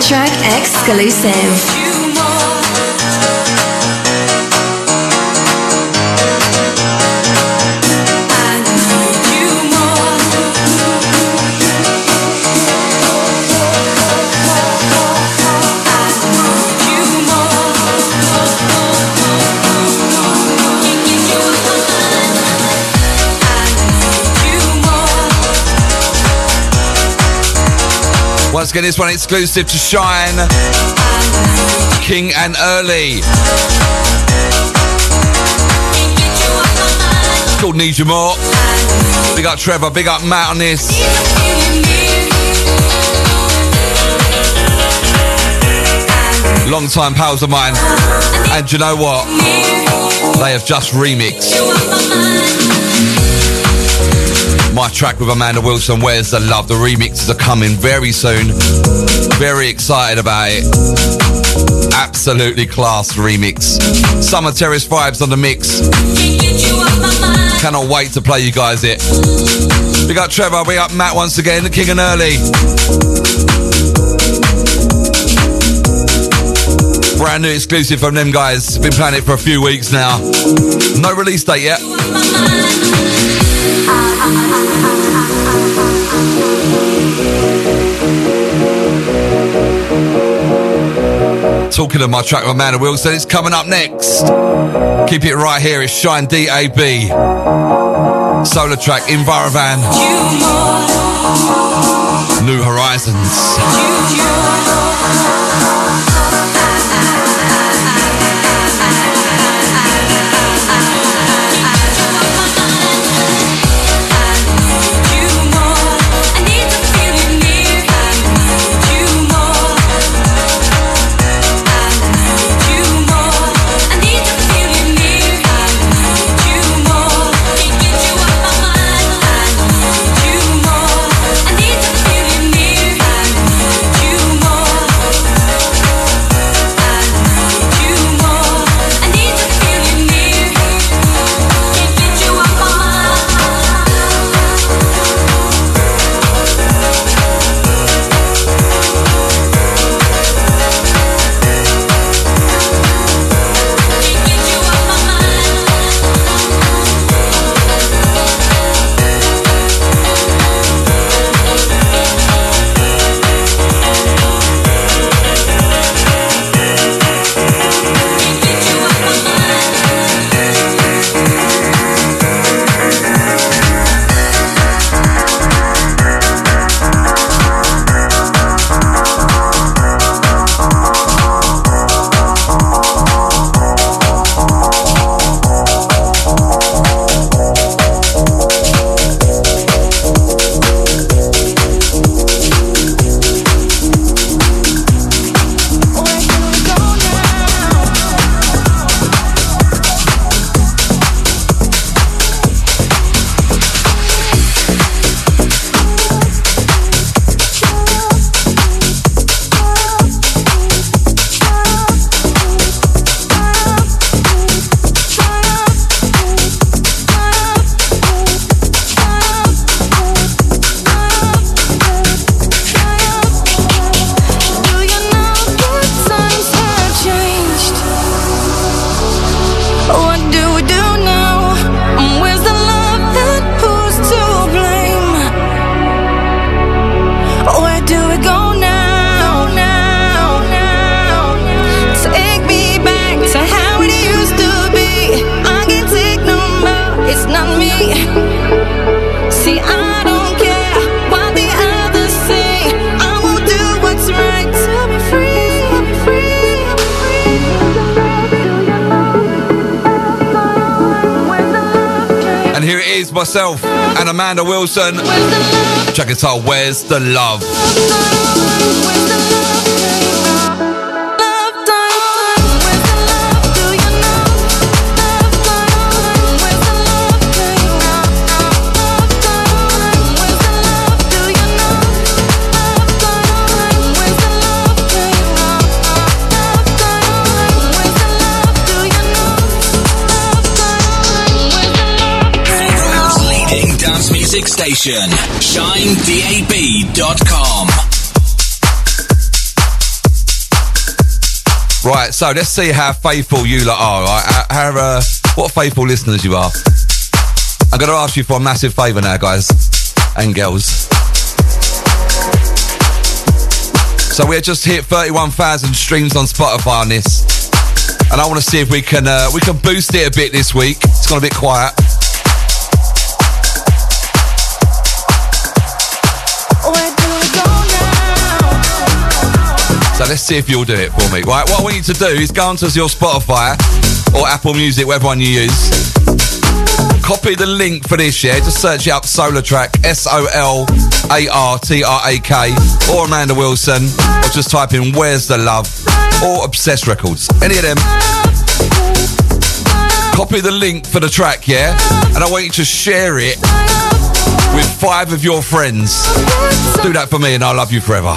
Track exclusive. Once again, this one exclusive to Shine. King and Early. It's called Need You More. Big up Trevor, big up Matt on this. Long time pals of mine. And you know what? They have just remixed my track with Amanda Wilson, Where's the Love? The remixes are coming very soon. Very excited about it. Absolutely class remix. Summer Terrace vibes on the mix. Cannot wait to play you guys it. We got Trevor, we got Matt once again, the King and Early. Brand new exclusive from them guys. Been playing it for a few weeks now. No release date yet. Talking of my track with Amanda Wilson, it's coming up next. Keep it right here. It's Shine DAB. SolarTrak, Envirovan. New Horizons. And here it is, myself and Amanda Wilson. Check it out. Where's the love? Music station, ShineDAB.com. Right, so let's see how faithful you lot are. Right? How, uh, what faithful listeners you are. I'm going to ask you for a massive favour now, guys and girls. So we just hit 31,000 streams on Spotify on this, and I want to see if we can uh, we can boost it a bit this week. It's gone a bit quiet. So let's see if you'll do it for me. Right, what I want you to do is go onto your Spotify or Apple Music, whatever one you use. Copy the link for this, yeah? Just search it up SolarTrak, S O L A R T R A K, or Amanda Wilson, or just type in Where's the Love, or Obsessed Records. Any of them. Copy the link for the track, yeah? And I want you to share it with five of your friends. Do that for me, and I'll love you forever.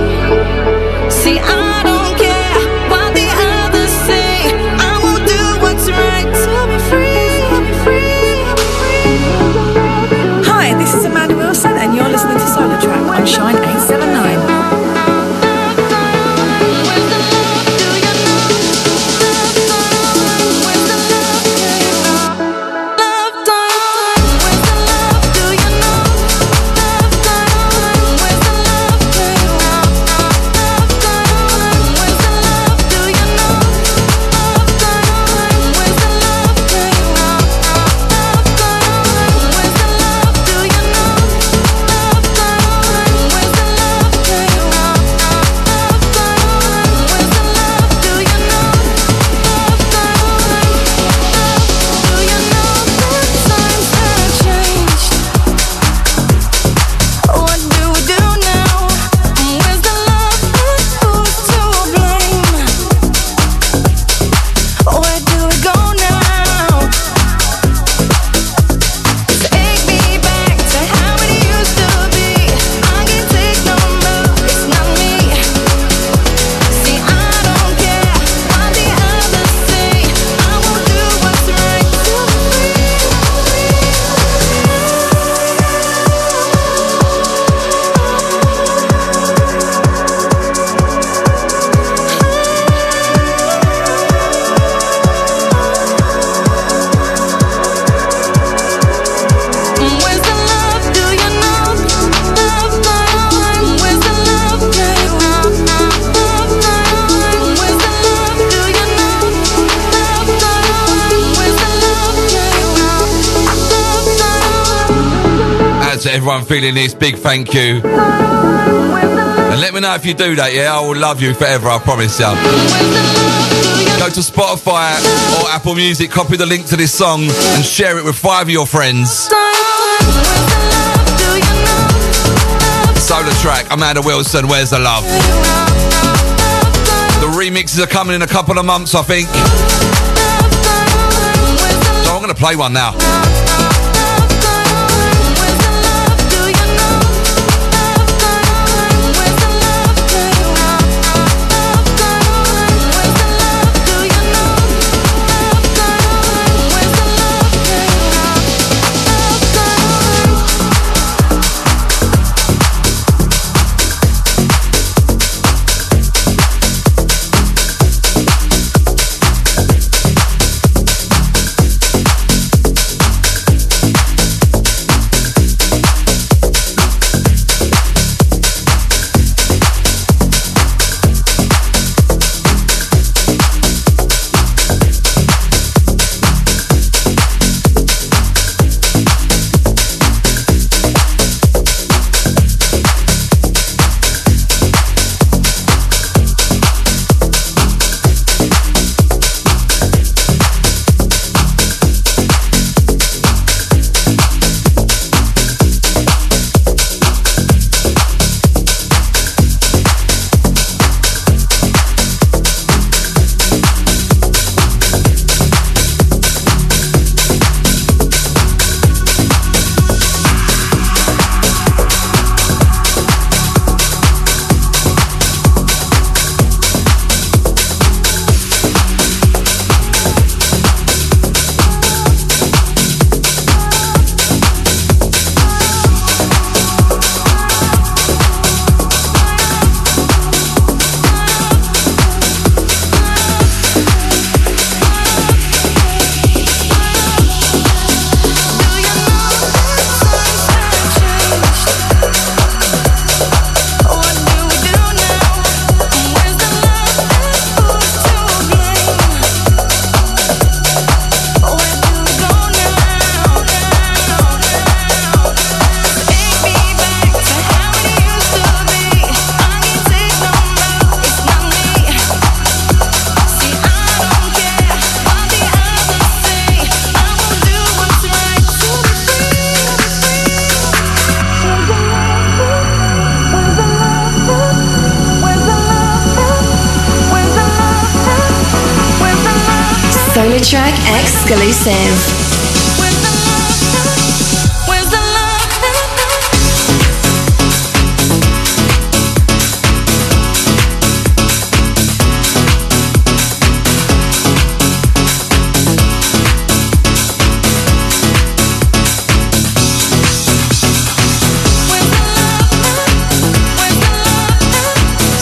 everyone feeling this, big thank you. And let me know if you do that, yeah? I will love you forever, I promise you. Go to Spotify or Apple Music, copy the link to this song and share it with five of your friends. SolarTrak, Amanda Wilson, Where's the Love? The remixes are coming in a couple of months, I think. So I'm going to play one now.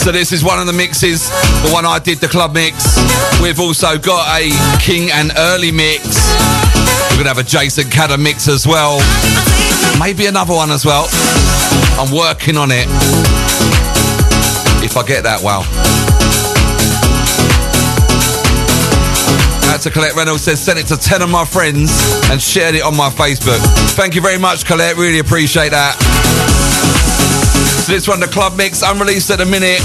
So this is one of the mixes, the one I did, the club mix. We've also got a King and Early mix. We're gonna have a Jason Cadder mix as well. Maybe another one as well. I'm working on it. If I get that well. That's a Colette Reynolds says sent it to 10 of my friends and shared it on my Facebook. Thank you very much, Colette. Really appreciate that. So this one, the club mix, unreleased at the minute.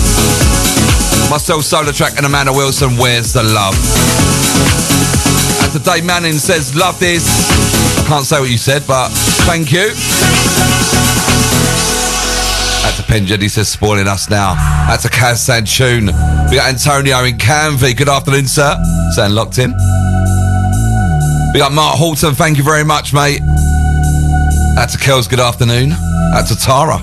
Myself, SolarTrak, and Amanda Wilson. Where's the love? And today, Manning says, "Love this." I can't say what you said, but thank you. That's a Penjed, he says, spoiling us now. That's a Kaz Sanchun. We got Antonio in Canvey. Good afternoon, sir. Saying locked in. We got Mark Halton. Thank you very much, mate. That's a Kells. Good afternoon. That's a Tara.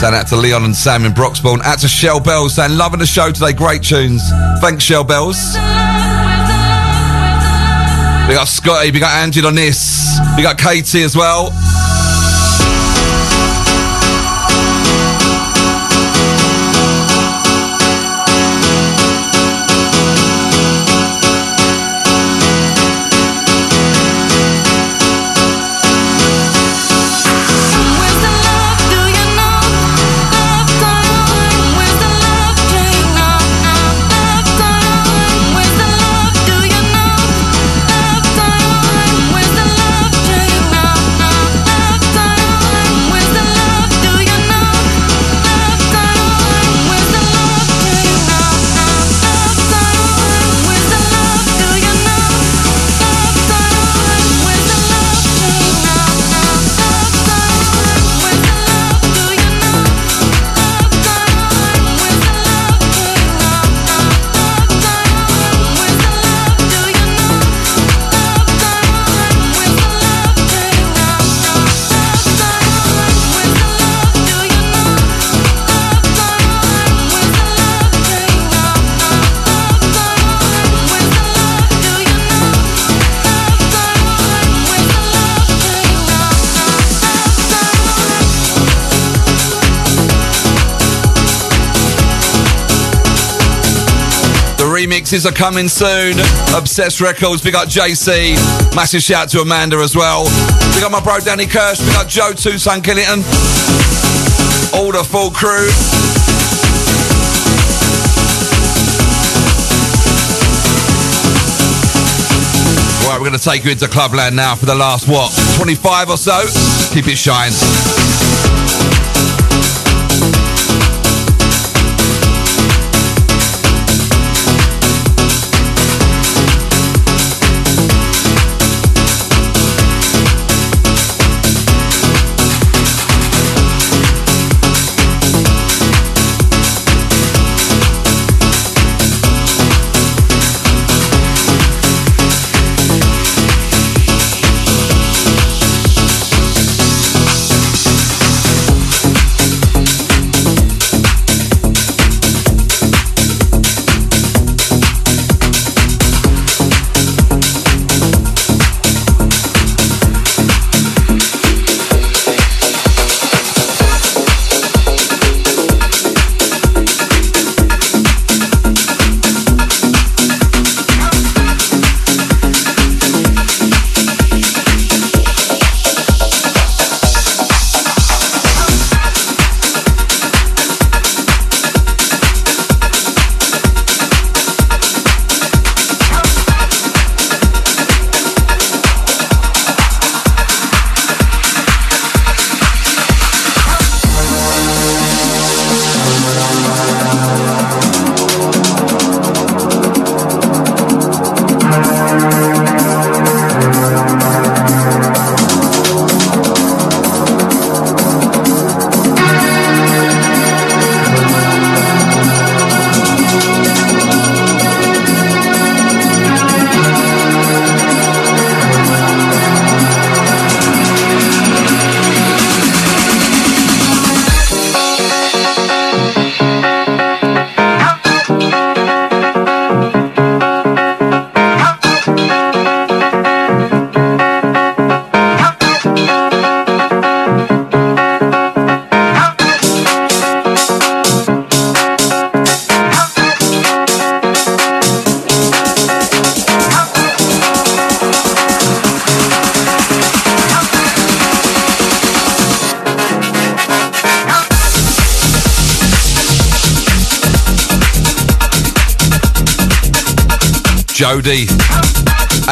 Saying out to Leon and Sam in Broxbourne. Out to Shell Bells saying, loving the show today. Great tunes. Thanks, Shell Bells. We got Scotty. We got Angie on this. We got Katie as well. Remixes are coming soon. Obsessed Records, big up JC. Massive shout to Amanda as well. We got my bro Danny Kirsch, we got Joe Tucson Killington. All the full crew. Right, we're going to take you into Clubland now for the last, what, 25 or so? Keep it shine.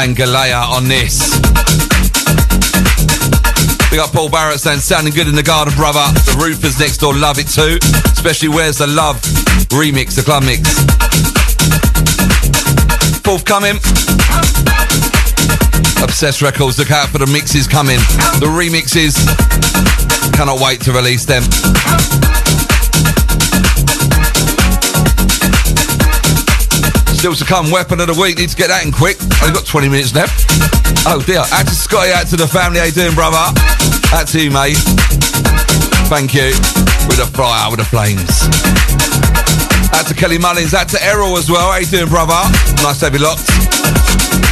And Galea on this. We got Paul Barrett saying, sounding good in the garden, brother. The roofers next door love it too. Especially Where's the Love remix, the club mix. Forthcoming. Obsessed Records, look out for the mixes coming. The remixes. Cannot wait to release them. Still to come, weapon of the week. Need to get that in quick. I've got 20 minutes left. Oh dear. Out to Scotty, out to the family. How you doing, brother? Out to you, mate. Thank you. With a fire, with the flames. Out to Kelly Mullins, out to Errol as well. How you doing, brother? Nice to have you locked.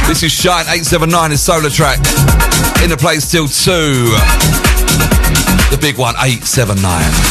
This is Shine 879 in SolarTrak. In the place till 2. The big one, 879.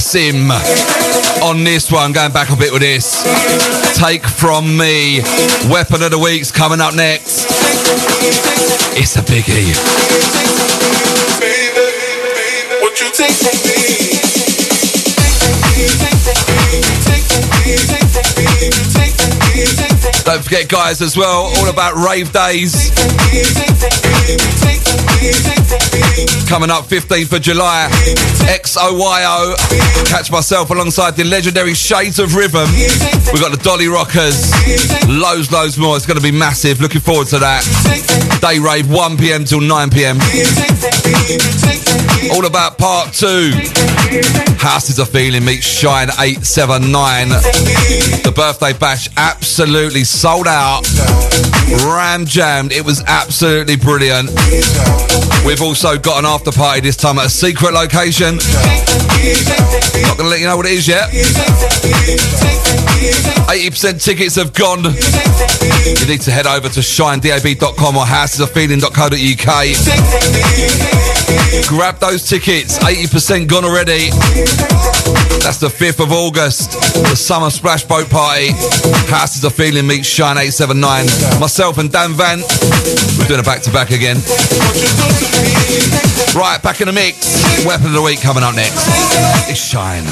Moment, On this one, going back a bit with this. Take from me. Weapon of the week's coming up next. It's a biggie. What you take from me? Forget, guys, as well, all about rave days. Coming up 15th of July, XOYO. Catch myself alongside the legendary Shades of Rhythm. We've got the Dolly Rockers, loads, loads more. It's going to be massive. Looking forward to that. Day rave, 1 pm till 9 pm. All about part two. Houses of Feeling meets Shine 879. The birthday bash absolutely sold out. Ram jammed. It was absolutely brilliant. We've also got an after party this time at a secret location. Not going to let you know what it is yet. 80% tickets have gone. You need to head over to shinedab.com or housesoffeeling.co.uk. Grab those tickets. 80% gone already. That's the 5th of August. The Summer Splash Boat Party. Houses of Feeling meets Shine 879. Myself and Dan Van. We're doing a back to back again. Right, back in the mix. Weapon of the week coming up next. It's Shine.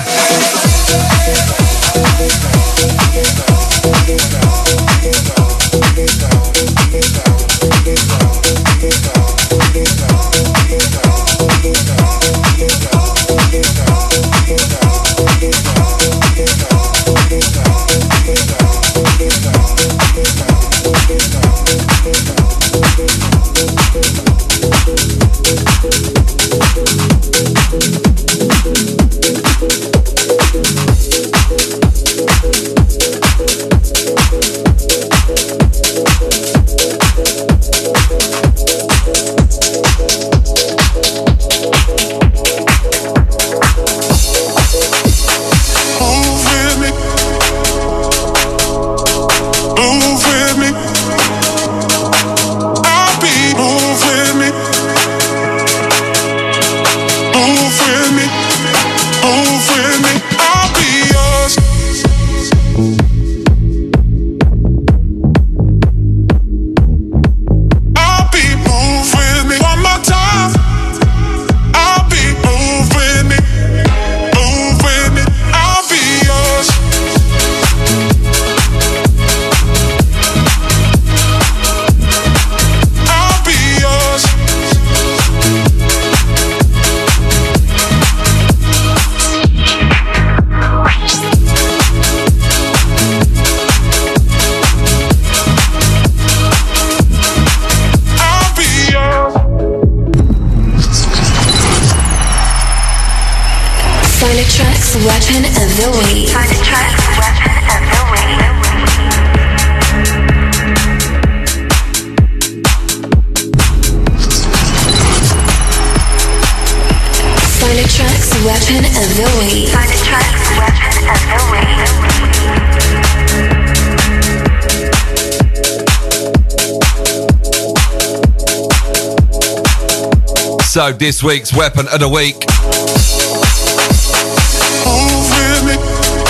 So, this week's Weapon of the Week.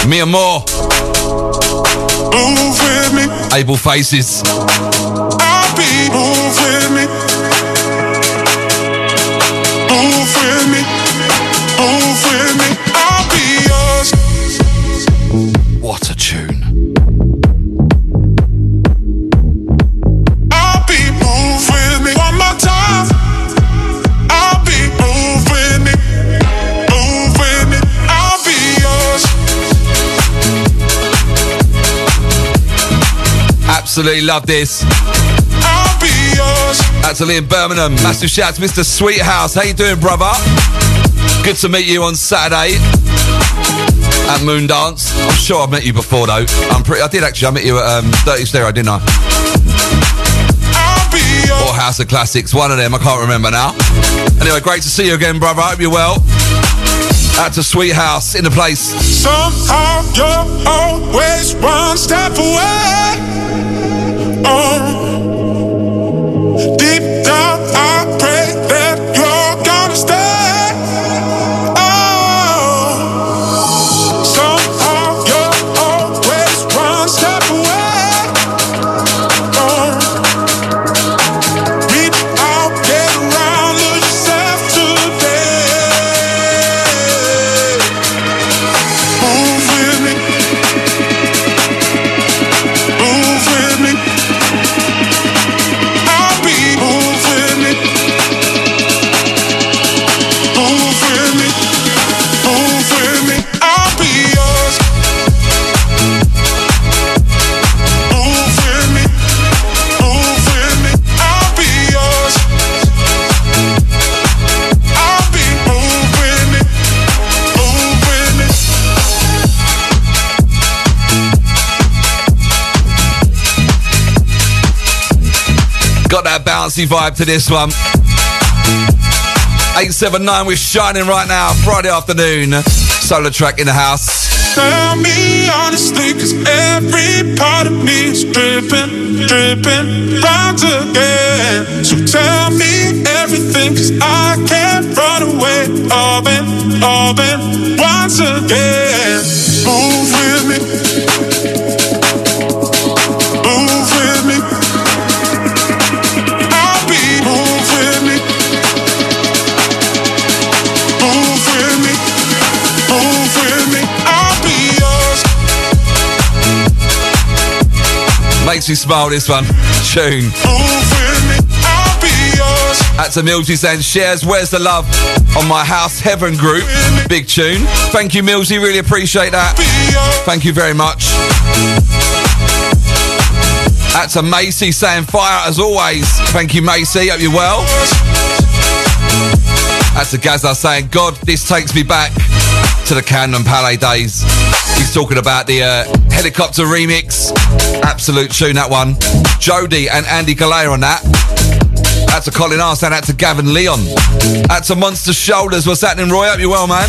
Me, Mia More, move with me. Able Faces. Absolutely love this. I'll be yours. That's Ali in Birmingham. Massive shout to Mr. Sweethouse. How you doing, brother? Good to meet you on Saturday at Moon Dance. I'm sure I've met you before, though. I'm pretty. I did actually. I met you at um, Dirty Stereo, didn't I? Or House of Classics. One of them. I can't remember now. Anyway, great to see you again, brother. Hope you're well. Out to Sweethouse in the place. Somehow you're always one step away. Oh, vibe to this one. 879, we're shining right now, Friday afternoon. SolarTrak in the house. Tell me honestly, cause every part of me is dripping, dripping, round again. So tell me everything, cause I can't run away. Of it, once again. Move with me. Me smile, this one. Tune. That's a Millsy saying, shares Where's the Love on my House Heaven group. Big tune. Thank you, Millsy. Really appreciate that. Thank you very much. That's a Macy saying fire as always. Thank you, Macy. Hope you're well. That's a Gaza saying, God, this takes me back to the Camden Palais days. He's talking about the uh, helicopter remix. Absolute tune, that one. Jodi and Andy Galea on that. That's a Colin R. saying that's a Gavin Leon. That's a Monster Shoulders. What's happening, Roy? Hope you're well, man.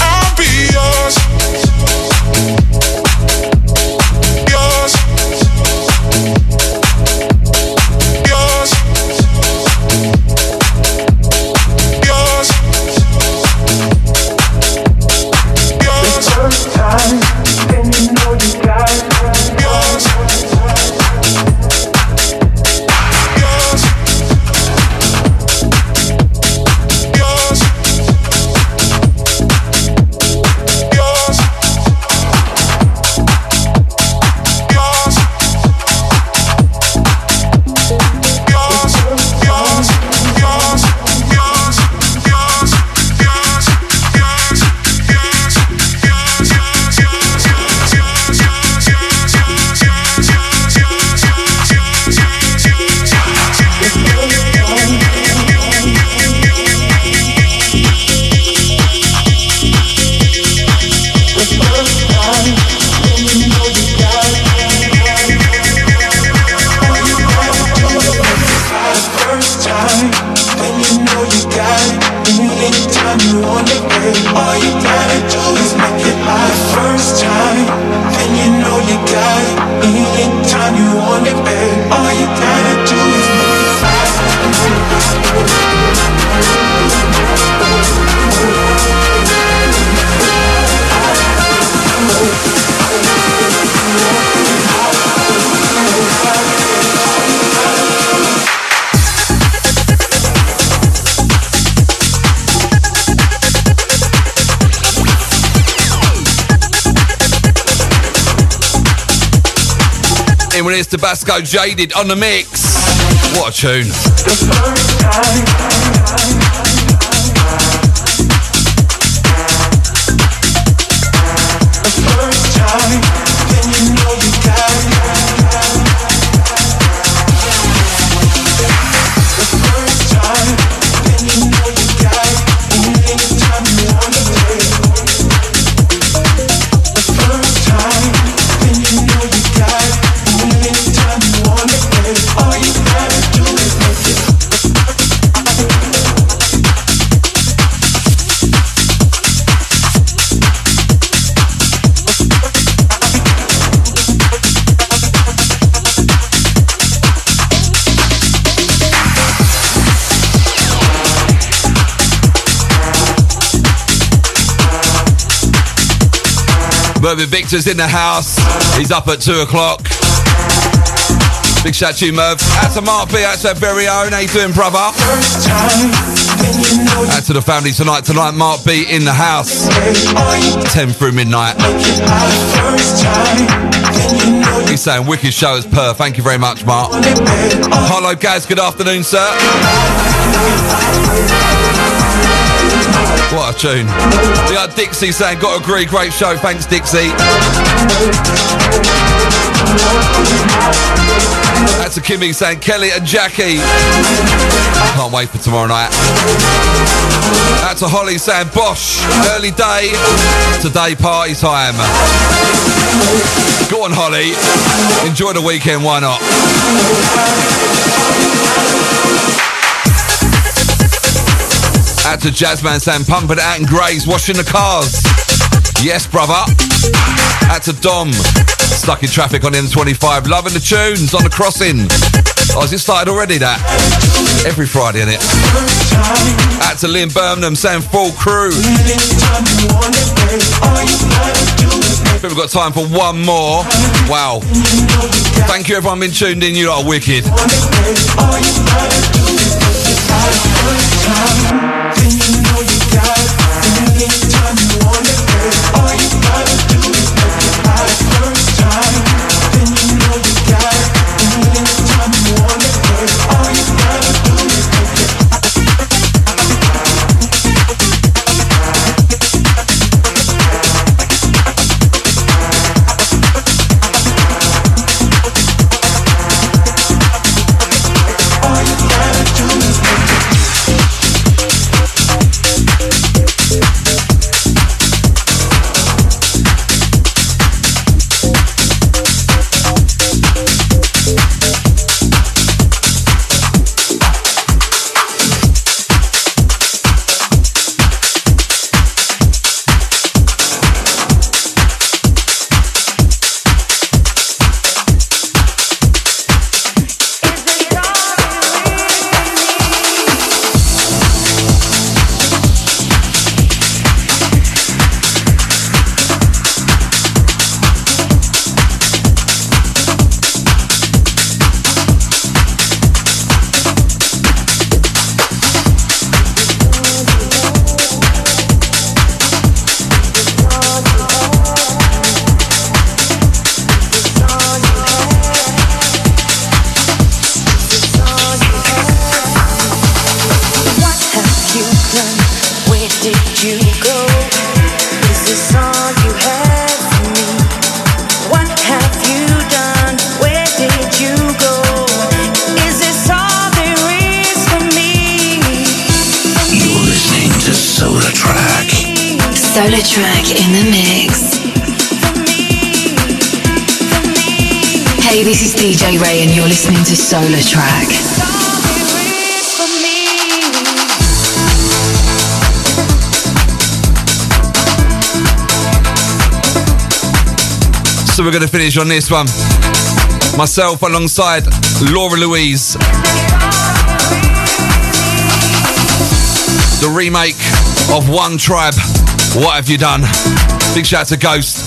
I'll be. Yours. It's Tibasko Jaded on the mix. What a tune. Mervyn Victor's in the house. He's up at two o'clock. Big shout to you, Merv. That's a Mark B. That's our very own. How you doing, brother? That's to the family tonight. Tonight, Mark B in the house. 10 through midnight. He's saying wicked show is per. Thank you very much, Mark. Hello, guys. Good afternoon, sir. What a tune. We got Dixie saying, got to agree, great show. Thanks, Dixie. That's a Kimmy saying Kelly and Jackie. Can't wait for tomorrow night. That's a Holly saying Bosh. Early day. Today party time. Go on, Holly. Enjoy the weekend. Why not? Out to Jazzman saying pumping it out in Grays, washing the cars. Yes, brother. Out to Dom. Stuck in traffic on M25. Loving the tunes on the crossing. Oh, has it started already, that? Every Friday, innit? Out to Lynn Birmingham saying full crew. I think we've got time for one more. Wow. Thank you, everyone been tuned in. You are wicked. SolarTrak. So we're going to finish on this one. Myself alongside Laura Louise. The remake of One Tribe. What have you done? Big shout out to Ghost.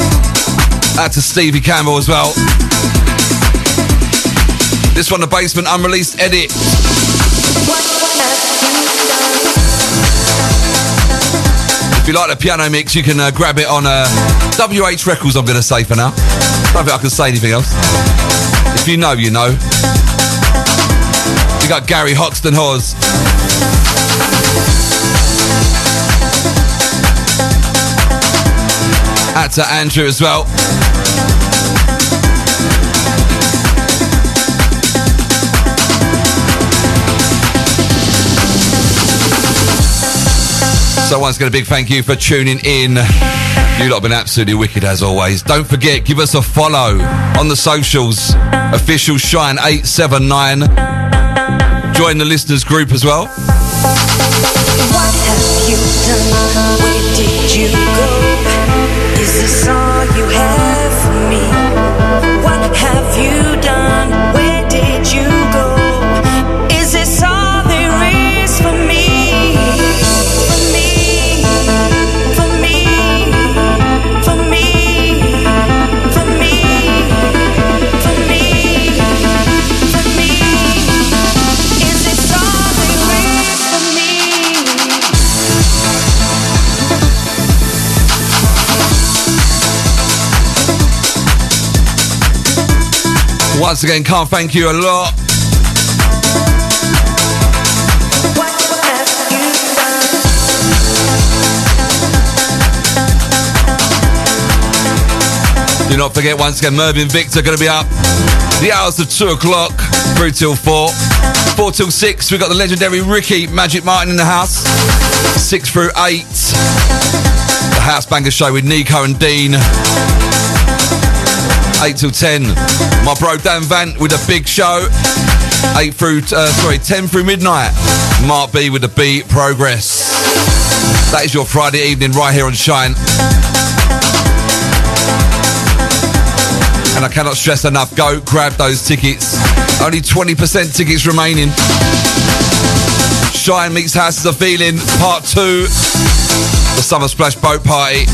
Out to Stevie Campbell as well. This one, the basement unreleased edit. If you like the piano mix, you can uh, grab it on uh, WH Records, I'm going to say for now. Don't think I can say anything else. If you know, you know. You got Gary Hoxton Hawes. Out to Andrew as well. So once again, a big thank you for tuning in. You lot have been absolutely wicked as always. Don't forget, give us a follow on the socials. Official Shine 879. Join the listeners group as well. What have you done to me? Did you go? Is this all you had for me? What have you Once again, can't thank you a lot. Do not forget, once again, Mervyn Victor going to be up the hours of 2 o'clock through till 4. 4 till 6, we've got the legendary Ricky Magic Martin in the house. 6 through 8, the House Banger Show with Nico and Dean. 8 till 10, my bro Dan Vant with a big show. 8 through, uh, sorry, 10 through midnight. Mark B with the beat progress. That is your Friday evening right here on Shine. And I cannot stress enough, go grab those tickets. Only 20% tickets remaining. Shine meets House Houses of Feeling, part two. The Summer Splash Boat Party.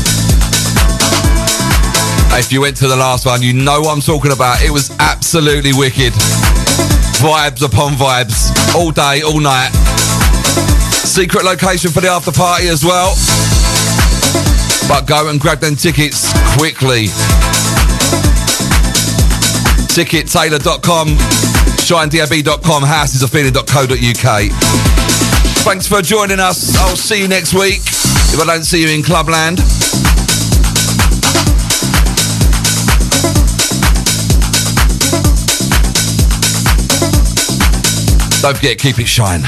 If you went to the last one, you know what I'm talking about. It was absolutely wicked. Vibes upon vibes. All day, all night. Secret location for the after party as well. But go and grab them tickets quickly. Tickettailor.com, shinedab.com, housesoffeeling.co.uk. Thanks for joining us. I'll see you next week if I don't see you in Clubland. Don't forget, keep it shine.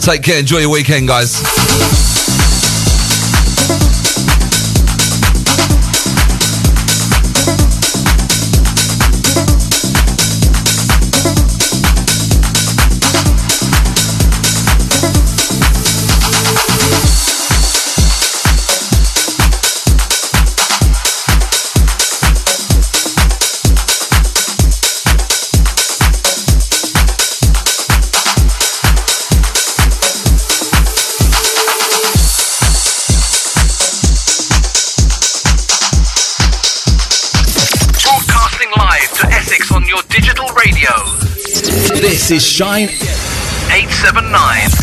Take care. Enjoy your weekend, guys. This is Shine 879.